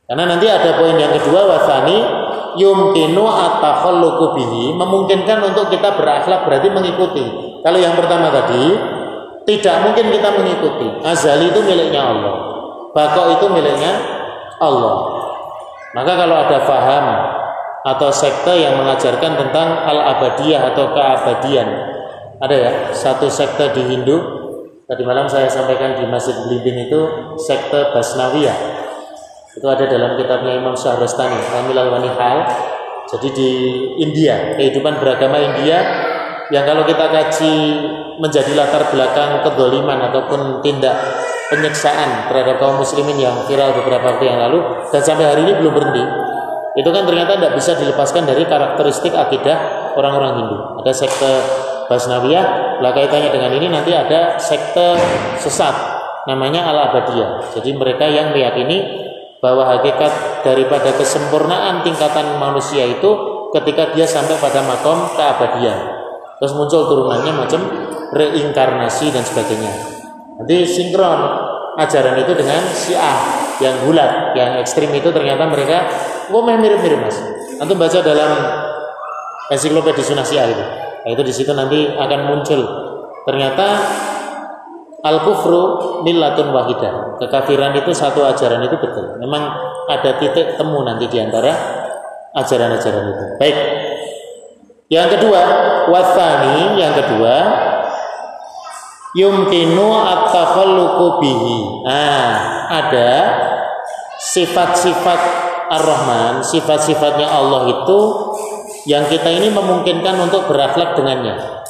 Karena nanti ada poin yang kedua wasani yumkinu atakhalluqu bihi memungkinkan untuk kita berakhlak berarti mengikuti. Kalau yang pertama tadi tidak mungkin kita mengikuti. Azali itu miliknya Allah. Bakok itu miliknya Allah. Maka kalau ada faham atau sekte yang mengajarkan tentang al-abadiyah atau keabadian, ada ya satu sekte di Hindu. Tadi malam saya sampaikan di Masjid Belimbing itu sekte Basnawiyah. Itu ada dalam kitabnya Imam Syahrastani, Kamil al-Wanihal. Jadi di India, kehidupan beragama India yang kalau kita kaji menjadi latar belakang kedoliman ataupun tindak penyiksaan terhadap kaum muslimin yang viral beberapa waktu yang lalu dan sampai hari ini belum berhenti itu kan ternyata tidak bisa dilepaskan dari karakteristik akidah orang-orang Hindu ada sekte Basnawiyah lah kaitannya dengan ini nanti ada sekte sesat namanya Al-Abadiyah. Jadi mereka yang meyakini bahwa hakikat daripada kesempurnaan tingkatan manusia itu ketika dia sampai pada makom keabadian. Terus muncul turunannya macam reinkarnasi dan sebagainya. Nanti sinkron ajaran itu dengan Syiah yang bulat, yang ekstrim itu ternyata mereka oh mirip-mirip Mas. Nanti baca dalam ensiklopedia Sunnah Syiah itu. Nah, itu di situ nanti akan muncul ternyata al kufru millatun wahidah. Kekafiran itu satu ajaran itu betul. Memang ada titik temu nanti di antara ajaran-ajaran itu. Baik. Yang kedua, wasani yang kedua yumkinu at-takhalluqu bihi. Nah, ada sifat-sifat Ar-Rahman, sifat-sifatnya Allah itu yang kita ini memungkinkan untuk berakhlak dengannya.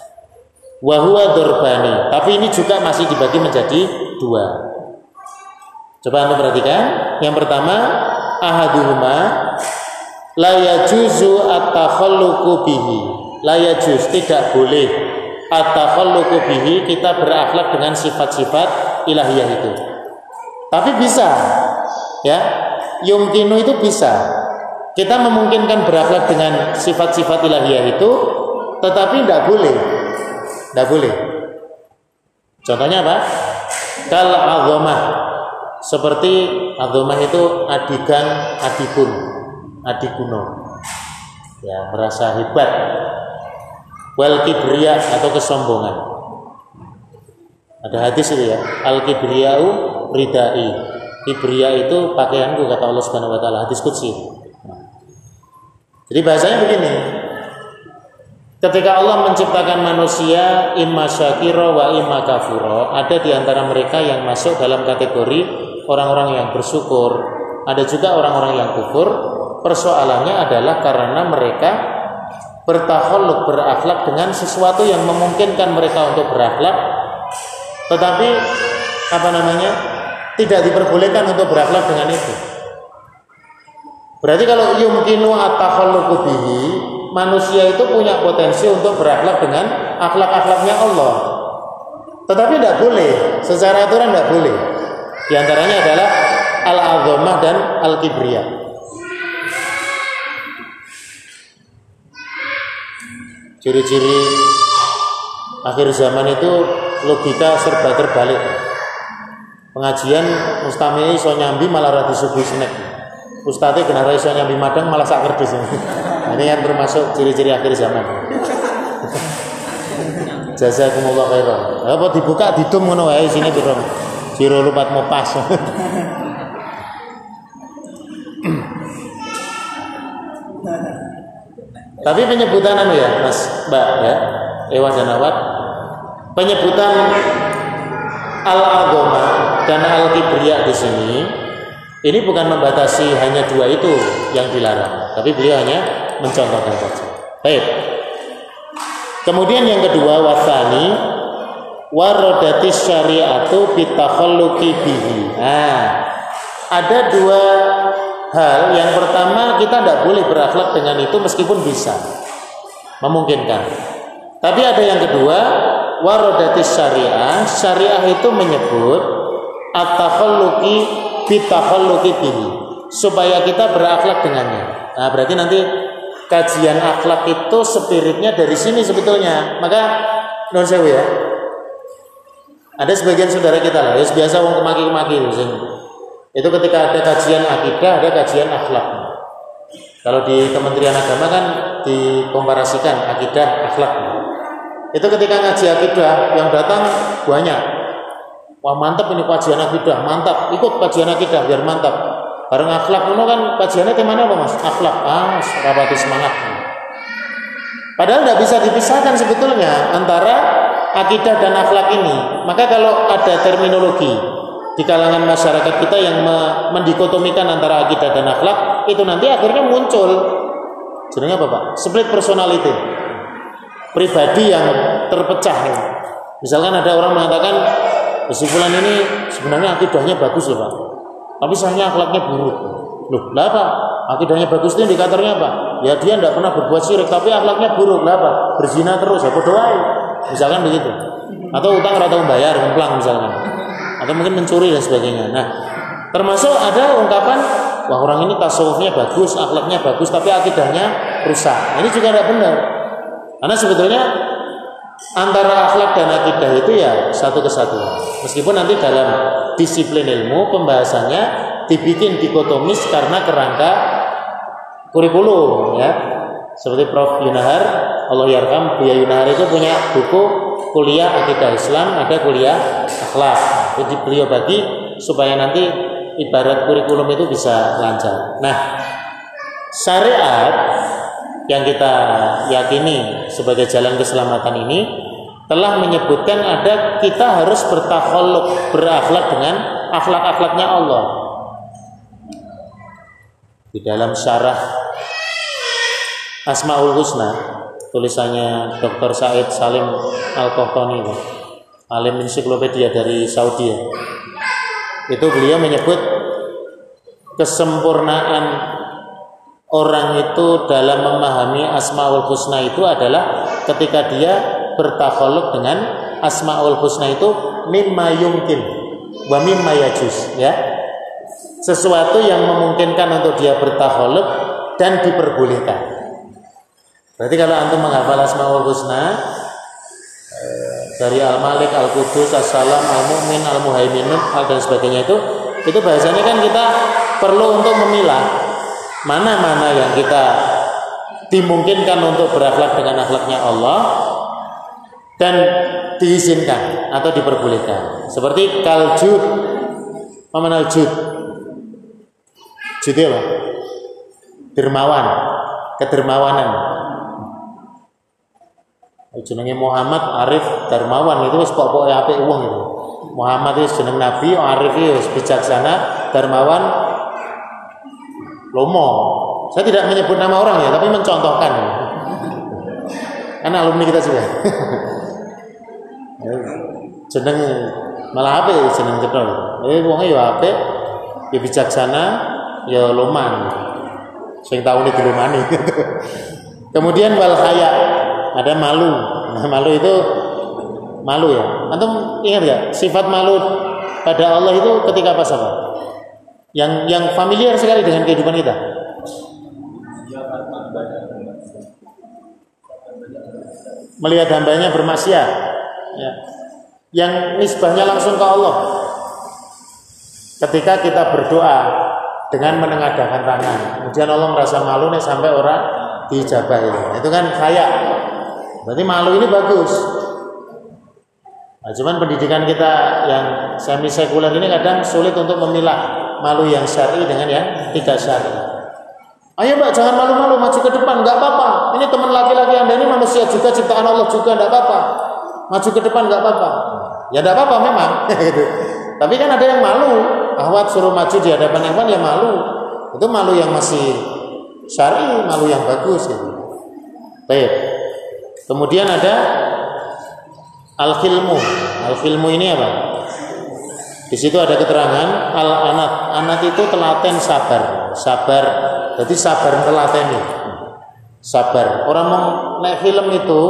Wahwa dorbani, tapi ini juga masih dibagi menjadi dua. Coba anda perhatikan. Yang pertama, ahaduhuma la yajuzu at-takhalluqu bihi. La yajuz tidak boleh at-takhalluqu bihi kita berakhlak dengan sifat-sifat ilahiyah itu. Tapi bisa. Ya. Yumkinu itu bisa. Kita memungkinkan berakhlak dengan sifat-sifat ilahiyah itu tetapi tidak boleh. Tidak boleh. Contohnya apa? Kal azamah. Seperti azamah itu adikan adikun, adikuno. Ya, merasa hebat. Wal kibriya atau kesombongan. Ada hadis itu ya. Al kibriyau ridai. Kibriya itu pakaianku kata Allah Subhanahu wa taala. Hadis qudsi. Jadi bahasanya begini. Ketika Allah menciptakan manusia imma syakira wa imma kafuro, ada di antara mereka yang masuk dalam kategori orang-orang yang bersyukur, ada juga orang-orang yang kufur. Persoalannya adalah karena mereka bertaholuk berakhlak dengan sesuatu yang memungkinkan mereka untuk berakhlak, tetapi apa namanya tidak diperbolehkan untuk berakhlak dengan itu. Berarti kalau yumkinu at-takhalluqu bihi, manusia itu punya potensi untuk berakhlak dengan akhlak-akhlaknya Allah. Tetapi tidak boleh, secara aturan tidak boleh. Di antaranya adalah al-azamah dan al-kibriya. Ciri-ciri akhir zaman itu logika serba terbalik. Pengajian mustami iso nyambi malah radi subuh snack. Ustadznya kena iso nyambi madang malah sak kerdus. Nah, ini yang termasuk ciri-ciri akhir zaman. Jazakumullah khairan. Apa dibuka didum ngono wae sini piro? Jiro lupat mau pas. Tapi penyebutan anu ya, Mas, Mbak ya, Ewa dan Awat, penyebutan al-agoma dan al-kibriya di sini ini bukan membatasi hanya dua itu yang dilarang, tapi beliau hanya mencontohkan saja. Baik. Kemudian yang kedua wasani warodati syariatu bitakhalluqi bihi. Nah, ada dua hal. Yang pertama kita tidak boleh berakhlak dengan itu meskipun bisa memungkinkan. Tapi ada yang kedua warodati syariah. Syariah itu menyebut at-takhalluqi bitakhalluqi bihi supaya kita berakhlak dengannya. Nah, berarti nanti kajian akhlak itu spiritnya dari sini sebetulnya. Maka non sewu ya. Ada sebagian saudara kita lah, ya biasa wong kemaki-kemaki itu. Itu ketika ada kajian akidah, ada kajian akhlak. Kalau di Kementerian Agama kan dikomparasikan akidah akhlak. Itu ketika ngaji akidah yang datang banyak. Wah mantap ini kajian akidah, mantap. Ikut kajian akidah biar mantap. Bareng akhlak itu kan kajiannya temanya apa mas? Akhlak, ah, rapati semangat. Padahal tidak bisa dipisahkan sebetulnya antara akidah dan akhlak ini. Maka kalau ada terminologi di kalangan masyarakat kita yang mendikotomikan antara akidah dan akhlak, itu nanti akhirnya muncul. Sebenarnya apa pak? Split personality. Pribadi yang terpecah. Misalkan ada orang mengatakan, kesimpulan ini sebenarnya akidahnya bagus loh pak tapi sayangnya akhlaknya buruk. Loh, lah? Akidahnya bagus itu indikatornya apa? Ya dia tidak pernah berbuat syirik, tapi akhlaknya buruk. Lah? Berzina terus, apa doai? misalkan begitu. Atau utang atau bayar, ngemplang misalkan. Atau mungkin mencuri dan sebagainya. Nah, termasuk ada ungkapan wah orang ini tasawufnya bagus, akhlaknya bagus, tapi akidahnya rusak. Ini juga tidak benar. Karena sebetulnya antara akhlak dan akidah itu ya satu kesatuan. Meskipun nanti dalam disiplin ilmu pembahasannya dibikin dikotomis karena kerangka kurikulum ya. Seperti Prof Yunahar, Allah yarham, Buya Yunahar itu punya buku kuliah akidah Islam, ada kuliah akhlak. Jadi beliau bagi supaya nanti ibarat kurikulum itu bisa lancar. Nah, syariat yang kita yakini sebagai jalan keselamatan ini telah menyebutkan ada kita harus bertakholuk berakhlak dengan akhlak-akhlaknya Allah. Di dalam syarah Asmaul Husna tulisannya Dr. Said Salim Al-Qahtani alim ensiklopedia dari Saudi. Itu beliau menyebut kesempurnaan orang itu dalam memahami Asmaul Husna itu adalah ketika dia bertakholuk dengan Asmaul Husna itu mimma yumkin wa mimma yajus ya. Sesuatu yang memungkinkan untuk dia bertakholuk dan diperbolehkan. Berarti kalau antum menghafal Asmaul Husna eh, dari Al-Malik, Al-Qudus, As-Salam, Al-Mu'min, Al-Muhaiminun dan sebagainya itu itu bahasanya kan kita perlu untuk memilah mana-mana yang kita dimungkinkan untuk berakhlak dengan akhlaknya Allah dan diizinkan atau diperbolehkan. Seperti kaljud, mana jud? Jud apa? Dermawan, kedermawanan. Jenenge Muhammad Arif Darmawan itu wis pokoke apik wong itu. Muhammad itu jeneng nabi, Arif itu bijaksana, Darmawan lomo. Saya tidak menyebut nama orang ya, tapi mencontohkan. Karena alumni kita juga. jeneng malah apa jeneng ketol eh wongnya ya apa ya bijaksana ya loman sing tahu nih dilumani kemudian wal haya ada malu nah, malu itu malu ya antum ingat ya sifat malu pada Allah itu ketika apa sahabat yang yang familiar sekali dengan kehidupan kita melihat hambanya bermaksiat ya yang nisbahnya langsung ke Allah. Ketika kita berdoa dengan menengadahkan tangan, kemudian Allah merasa malu nih sampai orang dijabah itu. Itu kan kaya. Berarti malu ini bagus. Nah, cuman pendidikan kita yang semi sekuler ini kadang sulit untuk memilah malu yang syar'i dengan yang tidak syar'i. Ayo mbak jangan malu-malu maju ke depan nggak apa-apa. Ini teman laki-laki anda ini manusia juga ciptaan Allah juga nggak apa-apa. Maju ke depan nggak apa-apa. Ya tidak apa-apa memang. Tapi kan ada yang malu. Ahwat suruh maju di hadapan ikhwan ya malu. Itu malu yang masih syari, malu yang bagus. Gitu. Baik. Kemudian ada al-khilmu. Al-khilmu ini apa? Di situ ada keterangan al-anat. Anat itu telaten sabar. Sabar. Jadi sabar telaten Sabar. Orang mau naik film itu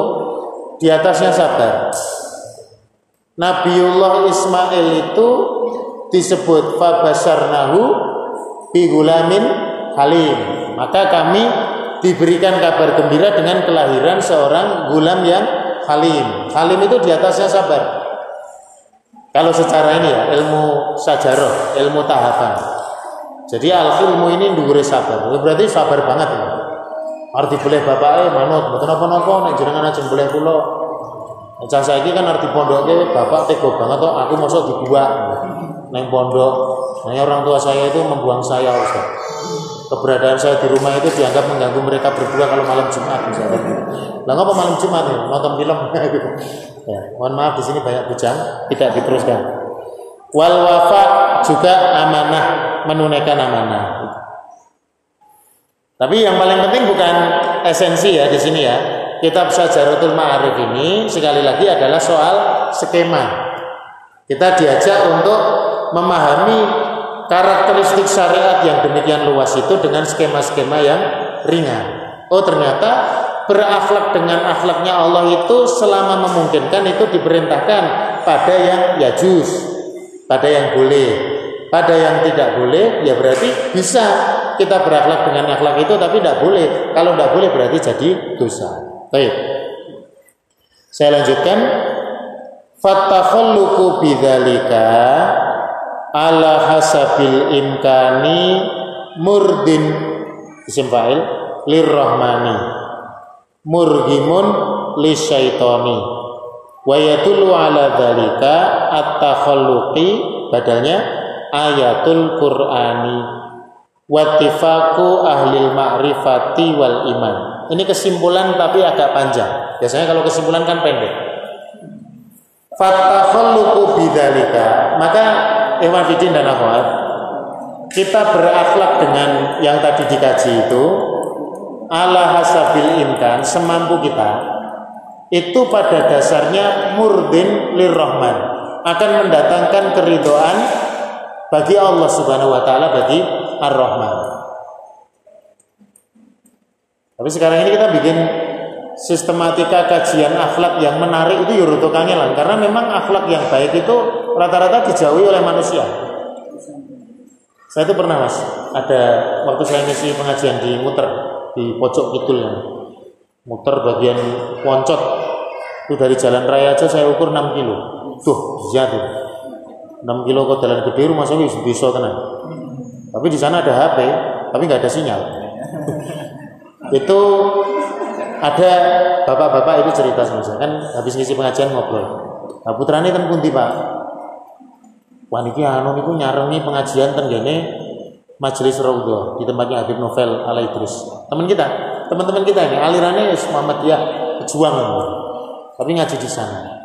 di atasnya sabar. Nabiullah Ismail itu disebut fabasarnahu bigulamin halim. Maka kami diberikan kabar gembira dengan kelahiran seorang gulam yang halim. Halim itu di atasnya sabar. Kalau secara ini ya ilmu sajaroh, ilmu tahapan. Jadi al ilmu ini dhuwure sabar. Berarti sabar banget ya. Arti boleh bapak eh manut, betul apa nopo nek jenengan aja boleh kula Cah saiki kan arti pondoknya bapak tego banget toh aku masuk di gua neng pondok. Nah, orang tua saya itu membuang saya Ustaz. Keberadaan saya di rumah itu dianggap mengganggu mereka berdua kalau malam Jumat misalnya. Lah ngapa malam Jumat ya? Nonton film gitu. Ya, mohon maaf di sini banyak bujang, tidak diteruskan. Wal wafa juga amanah, menunaikan amanah. Tapi yang paling penting bukan esensi ya di sini ya, kitab Sajaratul Ma'arif ini sekali lagi adalah soal skema. Kita diajak untuk memahami karakteristik syariat yang demikian luas itu dengan skema-skema yang ringan. Oh ternyata berakhlak dengan akhlaknya Allah itu selama memungkinkan itu diperintahkan pada yang yajus, pada yang boleh, pada yang tidak boleh ya berarti bisa kita berakhlak dengan akhlak itu tapi tidak boleh. Kalau tidak boleh berarti jadi dosa. Baik. Saya lanjutkan. Fatakhalluqu bidzalika ala hasabil imkani murdin. Isim fa'il. Lirrahmani. Murgimun lisyaitoni. Wa yadullu ala dzalika at-takhalluqi. Badalnya ayatul qur'ani. Wattifaku ahlil ma'rifati wal iman. Ini kesimpulan tapi agak panjang. Biasanya kalau kesimpulan kan pendek. Fatakhalluqu bidzalika maka Ikhwan Fidin dan Akhwat kita berakhlak dengan yang tadi dikaji itu ala hasabil imkan semampu kita itu pada dasarnya murdin lirrahman akan mendatangkan keridoan bagi Allah Subhanahu wa taala bagi Ar-Rahman. Tapi sekarang ini kita bikin sistematika kajian akhlak yang menarik itu yuruto ya kangelan. Karena memang akhlak yang baik itu rata-rata dijauhi oleh manusia. Saya itu pernah mas, ada waktu saya ngisi pengajian di muter di pojok kidul. Muter bagian poncot. Itu dari jalan raya aja saya ukur 6 kilo. Tuh. Jatuh 6 kilo kok jalan gede rumah saya bisa tenang tapi di sana ada HP tapi nggak ada sinyal. Itu ada bapak-bapak itu cerita sama saya kan habis ngisi pengajian ngobrol. Nah putrane ten pundi pak? Wah niki anu niku nyarengi pengajian ten gene majelis raudhah di tempatnya Habib Novel Ala Idrus teman kita teman-teman kita ini alirannya Muhammadiyah pejuang. Tapi ngaji di sana.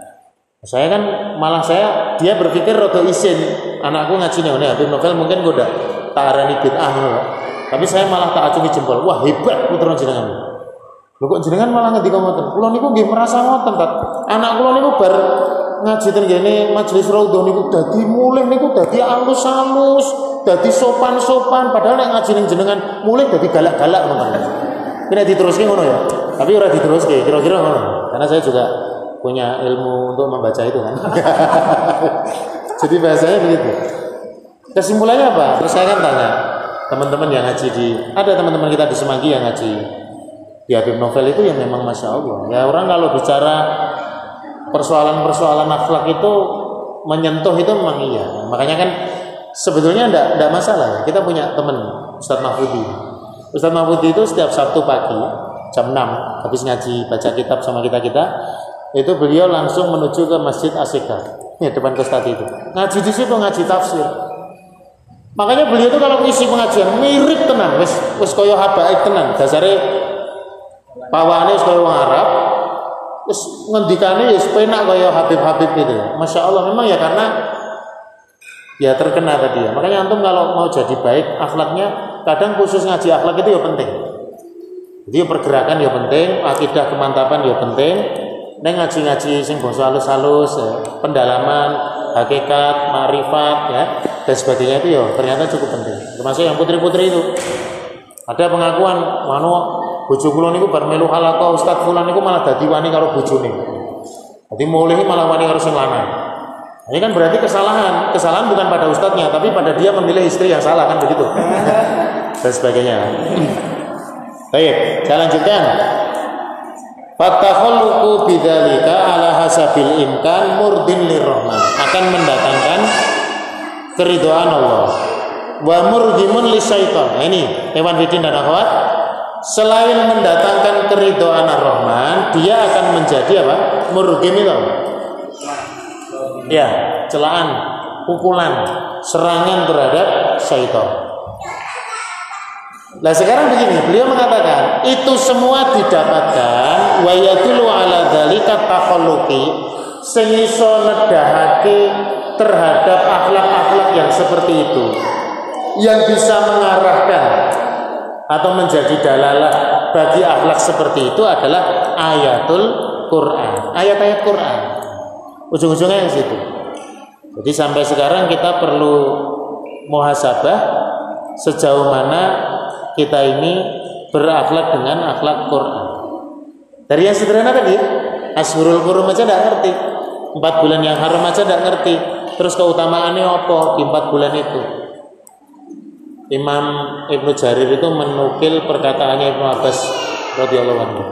Saya kan malah saya dia berpikir rodo isin anakku ngaji nih Habib Novel mungkin udah tak arani bid'ah tapi saya malah tak acungi jempol. Wah hebat putra jenengan Lho kok jenengan malah ngendika ngoten. Kula niku nggih merasa ngoten, Pak. Anak kula niku bar ngaji ten kene majelis raudhah niku dadi mulih niku dadi alus-alus, dadi sopan-sopan padahal nek ngaji ning jenengan mulih dadi galak-galak ngoten. Kena diteruske ngono ya. Tapi ora diteruske, kira-kira ngono. Karena saya juga punya ilmu untuk membaca itu kan. Jadi bahasanya begitu. Kesimpulannya apa? Terus saya kan tanya teman-teman yang ngaji di ada teman-teman kita di Semanggi yang ngaji di Habib Novel itu yang memang masya Allah. Ya orang kalau bicara persoalan-persoalan akhlak itu menyentuh itu memang iya. Makanya kan sebetulnya tidak tidak masalah. Kita punya teman Ustadz Mahfudi. Ustadz Mahfudi itu setiap Sabtu pagi jam 6 habis ngaji baca kitab sama kita kita itu beliau langsung menuju ke Masjid Asyikar ya depan kestati itu ngaji di situ ngaji tafsir makanya beliau itu kalau ngisi pengajian mirip tenang wes wes koyo habaib tenang dasarnya Pawane wis kaya wong Arab, wis ngendikane ya penak kaya Habib-habib itu. Masya Allah memang ya karena ya terkena tadi ya. Makanya antum kalau mau jadi baik akhlaknya kadang khusus ngaji akhlak itu ya penting. Jadi pergerakan ya penting, akidah kemantapan ya penting. Neng ngaji-ngaji sing basa halus-halus, ya, pendalaman, hakikat, marifat ya dan sebagainya itu ya ternyata cukup penting. Termasuk yang putri-putri itu. Ada pengakuan, manu bojo kula niku bar melu halaka ustaz fulan niku malah dadi wani karo bojone. Dadi mulih malah wani karo sing lanang. Ini kan berarti kesalahan. Kesalahan bukan pada ustadznya, tapi pada dia memilih istri yang salah kan begitu. Dan sebagainya. Baik, saya lanjutkan. Fatakhalluqu bidzalika ala hasabil imkan murdin lirrahman akan mendatangkan keridhaan Allah. Wa murgimun lisyaitan. Nah ini hewan fidin dan akhwat selain mendatangkan keridhaan Ar-Rahman, dia akan menjadi apa? Murgim itu. Ya, celaan, pukulan, serangan terhadap syaitan. Nah sekarang begini, beliau mengatakan itu semua didapatkan wayadulu ala dzalika takhalluqi sengiso nedahake terhadap akhlak-akhlak yang seperti itu yang bisa mengarahkan atau menjadi dalalah bagi akhlak seperti itu adalah ayatul Quran, ayat-ayat Quran. Ujung-ujungnya yang situ. Jadi sampai sekarang kita perlu muhasabah sejauh mana kita ini berakhlak dengan akhlak Quran. Dari yang sederhana tadi, Ashurul Hurum aja tidak ngerti. Empat bulan yang haram aja tidak ngerti. Terus keutamaannya apa di empat bulan itu? Imam Ibnu Jarir itu menukil perkataannya Ibnu Abbas radhiyallahu anhu.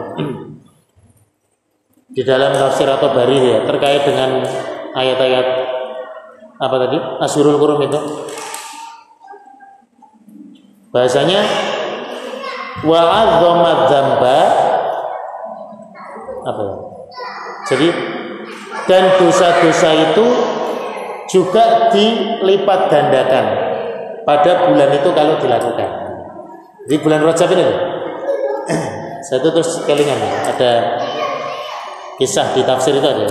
Di dalam tafsir atau bari ya terkait dengan ayat-ayat apa tadi? Asyurul Qurum itu. Bahasanya wa adzamad dzamba apa ya? Jadi dan dosa-dosa itu juga dilipat gandakan pada bulan itu kalau dilakukan. Di bulan Rajab ini saya itu terus kelingan ada kisah di tafsir itu ada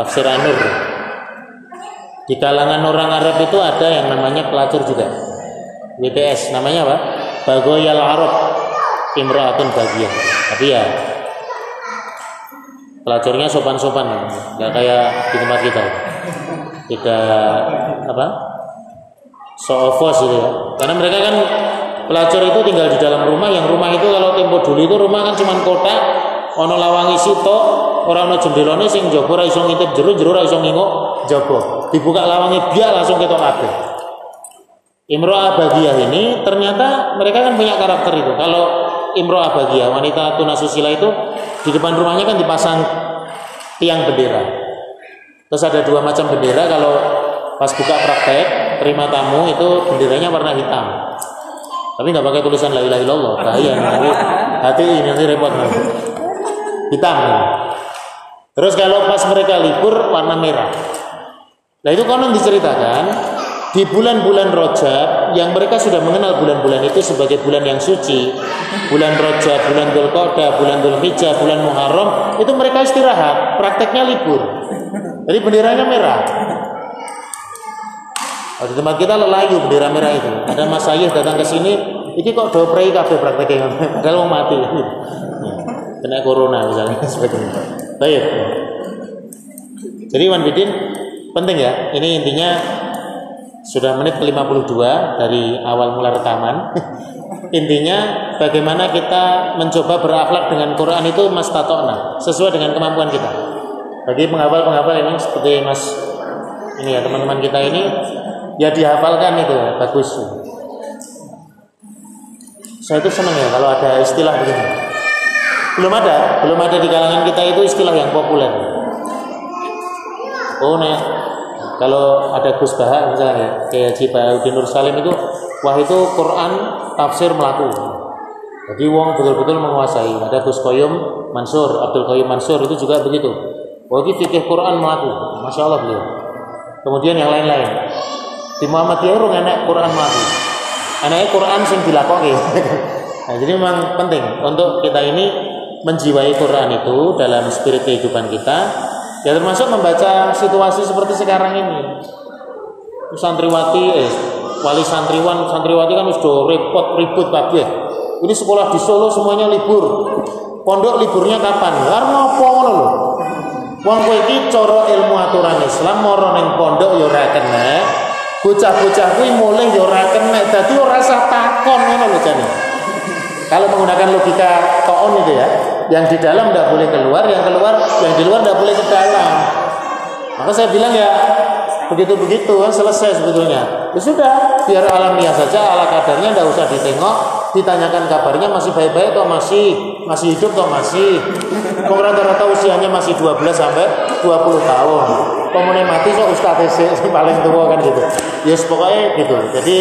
tafsir Anur. Di kalangan orang Arab itu ada yang namanya pelacur juga. WTS namanya apa? Bagoyal Arab. Imraatun Bagian tapi ya pelacurnya sopan-sopan. Nggak kayak di tempat kita. Tidak apa soofos gitu ya. Karena mereka kan pelacur itu tinggal di dalam rumah. Yang rumah itu kalau tempo dulu itu rumah kan cuma kota ono lawangi sito orang ono jendelone sing jogo ra iso ngintip jero jero ra iso nginguk. Dibuka lawangi biar langsung ketok kabeh. Imro'ah Abagiyah ini ternyata mereka kan punya karakter itu. Kalau Imro'ah Abagiyah, wanita tunasusila itu di depan rumahnya kan dipasang tiang bendera. Terus ada dua macam bendera kalau pas buka praktek terima tamu itu benderanya warna hitam. Tapi nggak pakai tulisan la ilaha illallah, bahaya nanti hati ini nanti repot Hitam. Terus kalau pas mereka libur warna merah. Nah itu konon diceritakan di bulan-bulan Rojab yang mereka sudah mengenal bulan-bulan itu sebagai bulan yang suci, bulan Rojab, bulan Dzulqa'dah, bulan Dzulhijjah, bulan Muharram, itu mereka istirahat, prakteknya libur. Jadi benderanya merah. Di tempat kita lelayu bendera merah itu. Ada Mas Ayah datang ke sini, ini kok do prei kabeh prakteknya, padahal mau mati. Kena corona misalnya sebagainya. Baik. Jadi Wan Bidin penting ya. Ini intinya sudah menit ke-52 dari awal mula rekaman. Intinya bagaimana kita mencoba berakhlak dengan Quran itu mas tatona sesuai dengan kemampuan kita. Bagi penghafal-penghafal ini seperti Mas ini ya teman-teman kita ini ya dihafalkan itu ya, bagus. Saya itu senang ya kalau ada istilah begini. Belum ada, belum ada di kalangan kita itu istilah yang populer. Oh, nah, kalau ada Gus Baha misalnya kayak Haji Nur Salim itu wah itu Quran tafsir melaku jadi wong betul-betul menguasai ada Gus Koyum Mansur Abdul Koyum Mansur itu juga begitu wah itu fikih Quran melaku Masya Allah beliau kemudian yang lain-lain di Muhammadiyah itu enak Quran melaku enaknya Quran sing dilakoki nah, jadi memang penting untuk kita ini menjiwai Quran itu dalam spirit kehidupan kita Ya termasuk membaca situasi seperti sekarang ini. Santriwati, eh, wali santriwan, santriwati kan sudah repot ribut kabeh. Ini sekolah di Solo semuanya libur. Pondok liburnya kapan? Lah ngopo ngono lho. Wong kowe iki cara ilmu aturan Islam moro ning pondok ya ora kena. Bocah-bocah kuwi mulih ya ora kena. Dadi ora usah takon ngono lho jane. Kalau menggunakan logika toon itu ya, yang di dalam tidak boleh keluar, yang keluar, yang di luar tidak boleh ke dalam. Maka saya bilang ya begitu-begitu kan selesai sebetulnya. Ya sudah, biar alamiah saja, ala kadarnya tidak usah ditengok, ditanyakan kabarnya masih baik-baik atau masih masih hidup atau masih. Rata-rata usianya masih 12 sampai 20 tahun. Kemudian mati so ustadz paling tua kan gitu. Ya yes, pokoknya gitu. Jadi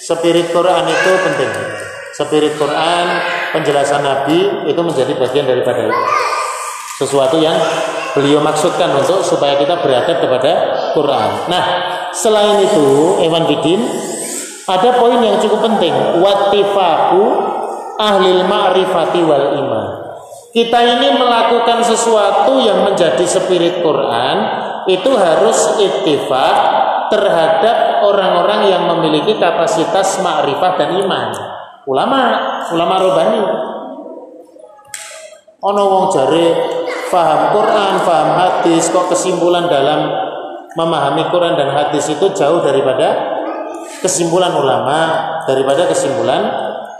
spirit Quran itu penting spirit Quran, penjelasan Nabi itu menjadi bagian daripada itu. Sesuatu yang beliau maksudkan untuk supaya kita beradab kepada Quran. Nah, selain itu, Evan Bidin, ada poin yang cukup penting. Watifaku ahlil ma'rifati wal iman. Kita ini melakukan sesuatu yang menjadi spirit Quran itu harus ittifaq terhadap orang-orang yang memiliki kapasitas ma'rifat dan iman. Ulama ulama robani ono wong jare faham Quran faham hadis kok kesimpulan dalam memahami Quran dan hadis itu jauh daripada kesimpulan ulama daripada kesimpulan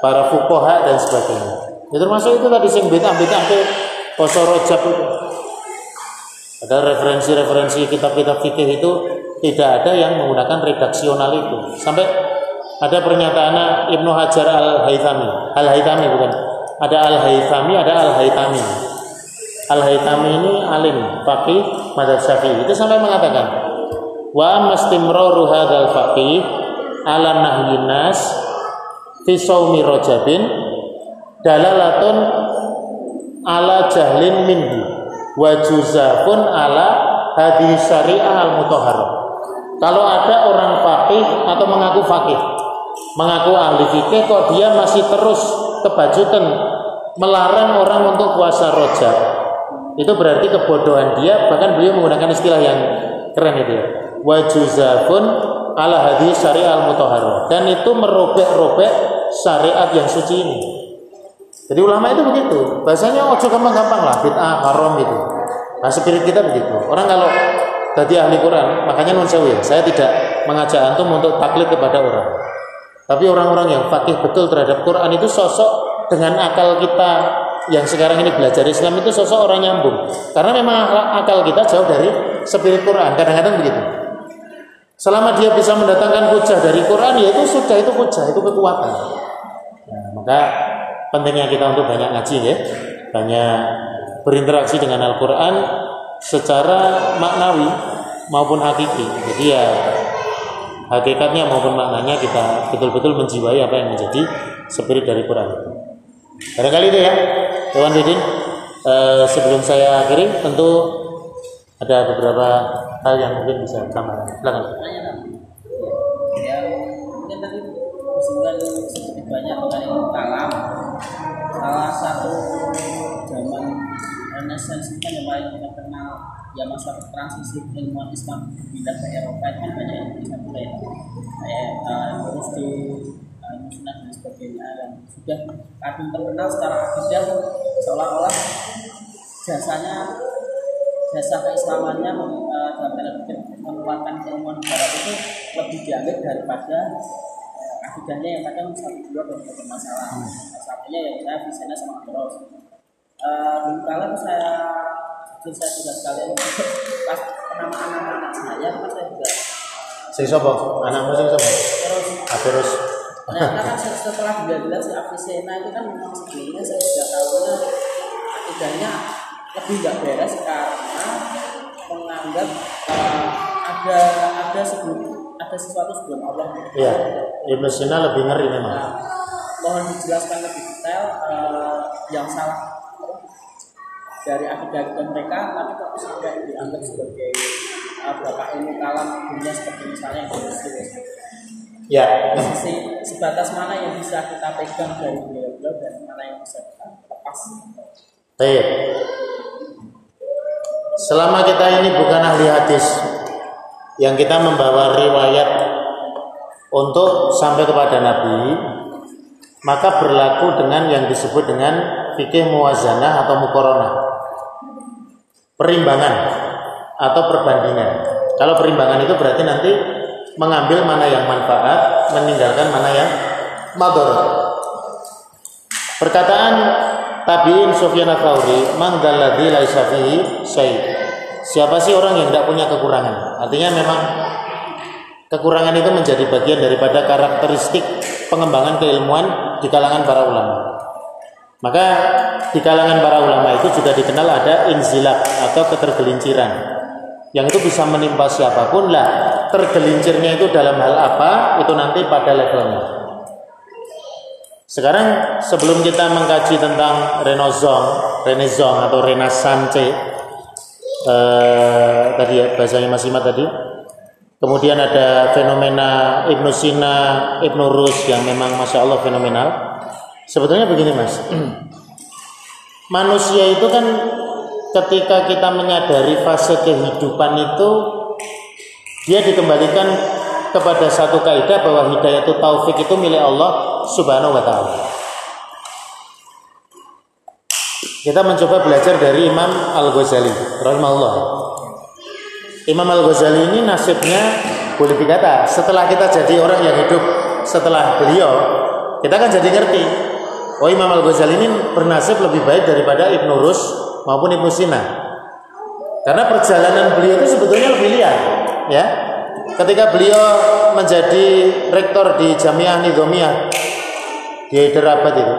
para fukoha dan sebagainya. Ya termasuk itu tadi sing beda beda poso rojab itu. Ada referensi-referensi kitab-kitab fikih itu tidak ada yang menggunakan redaksional itu. Sampai ada pernyataan Ibnu Hajar Al-Haythami. Al-Haythami bukan. Ada Al-Haythami, ada Al-Haythami. Al-Haythami ini alim, faqih, madhab syafi'i. Itu sampai mengatakan, Wa mastimraru hadzal faqih ala nahyin nas fi saumi rajabin dalalatun ala jahlin minhu wa juzafun ala hadis syariah al mutahhar kalau ada orang faqih atau mengaku faqih mengaku ahli fikih kok dia masih terus kebajutan melarang orang untuk puasa rojab itu berarti kebodohan dia bahkan beliau menggunakan istilah yang keren itu ya. Wajuzafun ala hadis syariah al dan itu merobek-robek syariat yang suci ini jadi ulama itu begitu bahasanya ojo gampang-gampang lah bid'ah haram itu nah spirit kita begitu orang kalau tadi ahli Quran makanya non ya saya tidak mengajak antum untuk taklid kepada orang tapi orang-orang yang fakih betul terhadap Quran itu sosok dengan akal kita yang sekarang ini belajar Islam itu sosok orang nyambung. Karena memang akal kita jauh dari spirit Quran. Kadang-kadang begitu. Selama dia bisa mendatangkan hujah dari Quran, ya itu sudah itu hujah, itu kekuatan. Nah, maka pentingnya kita untuk banyak ngaji ya, banyak berinteraksi dengan Al-Quran secara maknawi maupun hakiki. Jadi ya hakikatnya maupun maknanya kita betul-betul menjiwai apa yang menjadi spirit dari Quran. Barangkali itu ya, Dewan Bidin. Eh, sebelum saya akhiri, tentu ada beberapa hal yang mungkin bisa tambahkan. Silakan. Ya, mungkin tadi banyak mengenai kalam. Salah satu zaman Renaissance kan yang paling kita kenal ya masa transisi ilmuwan Islam pindah ke Eropa itu kan banyak yang bisa mulai kayak uh, terus di uh, dan sebagainya. Dan sudah kadung terkenal secara akidah seolah-olah jasanya jasa keislamannya uh, dalam tanda mengeluarkan keilmuan barat itu lebih diambil daripada uh, akidahnya yang kadang satu dua dan bermasalah hmm. satunya yang saya visinya sama terus uh, dulu kala saya itu saya juga sekalian pas penamaan anak-anak saya kan saya juga Sing sapa? Anakmu sing sapa? terus Terus ternyata kan setelah bila-bila si Afisena itu kan memang sebelumnya saya sudah tahunya akidahnya lebih nggak beres karena menganggap uh, ada ada sebelum ada sesuatu sebelum Allah. Iya, Ibnu Sina lebih ngeri memang. Nah, mohon dijelaskan lebih detail uh, yang salah dari akidah mereka tapi kok sampai dianggap sebagai uh, bapak ini kalam dunia seperti misalnya yang di Ya. Sisi sebatas mana yang bisa kita pegang dari beliau-beliau dan mana yang bisa kita lepas. Baik. Selama kita ini bukan ahli hadis yang kita membawa riwayat untuk sampai kepada Nabi, maka berlaku dengan yang disebut dengan fikih muwazanah atau mukoronah perimbangan atau perbandingan. Kalau perimbangan itu berarti nanti mengambil mana yang manfaat, meninggalkan mana yang mador. Perkataan tabiin Sufyan Tsauri, "Man fihi Siapa sih orang yang tidak punya kekurangan? Artinya memang kekurangan itu menjadi bagian daripada karakteristik pengembangan keilmuan di kalangan para ulama. Maka di kalangan para ulama itu juga dikenal ada inzilak atau ketergelinciran. Yang itu bisa menimpa siapa pun lah. Tergelincirnya itu dalam hal apa? Itu nanti pada levelnya. Sekarang sebelum kita mengkaji tentang Renozong, Renezong atau Renaissance eh, tadi ya bahasanya Mas Imat tadi. Kemudian ada fenomena Ibnu Sina, Ibnu Rus yang memang masya Allah fenomenal. Sebetulnya begini mas, manusia itu kan ketika kita menyadari fase kehidupan itu dia dikembalikan kepada satu kaidah bahwa hidayah itu taufik itu milik Allah Subhanahu wa taala. Kita mencoba belajar dari Imam Al-Ghazali rahimahullah. Imam Al-Ghazali ini nasibnya boleh dikata setelah kita jadi orang yang hidup setelah beliau, kita kan jadi ngerti Oh Imam Al Ghazali ini bernasib lebih baik daripada Ibnu Rus maupun Ibnu Sina. Karena perjalanan beliau itu sebetulnya lebih liar, ya. Ketika beliau menjadi rektor di Jamiah Nizamiyah di Hyderabad itu,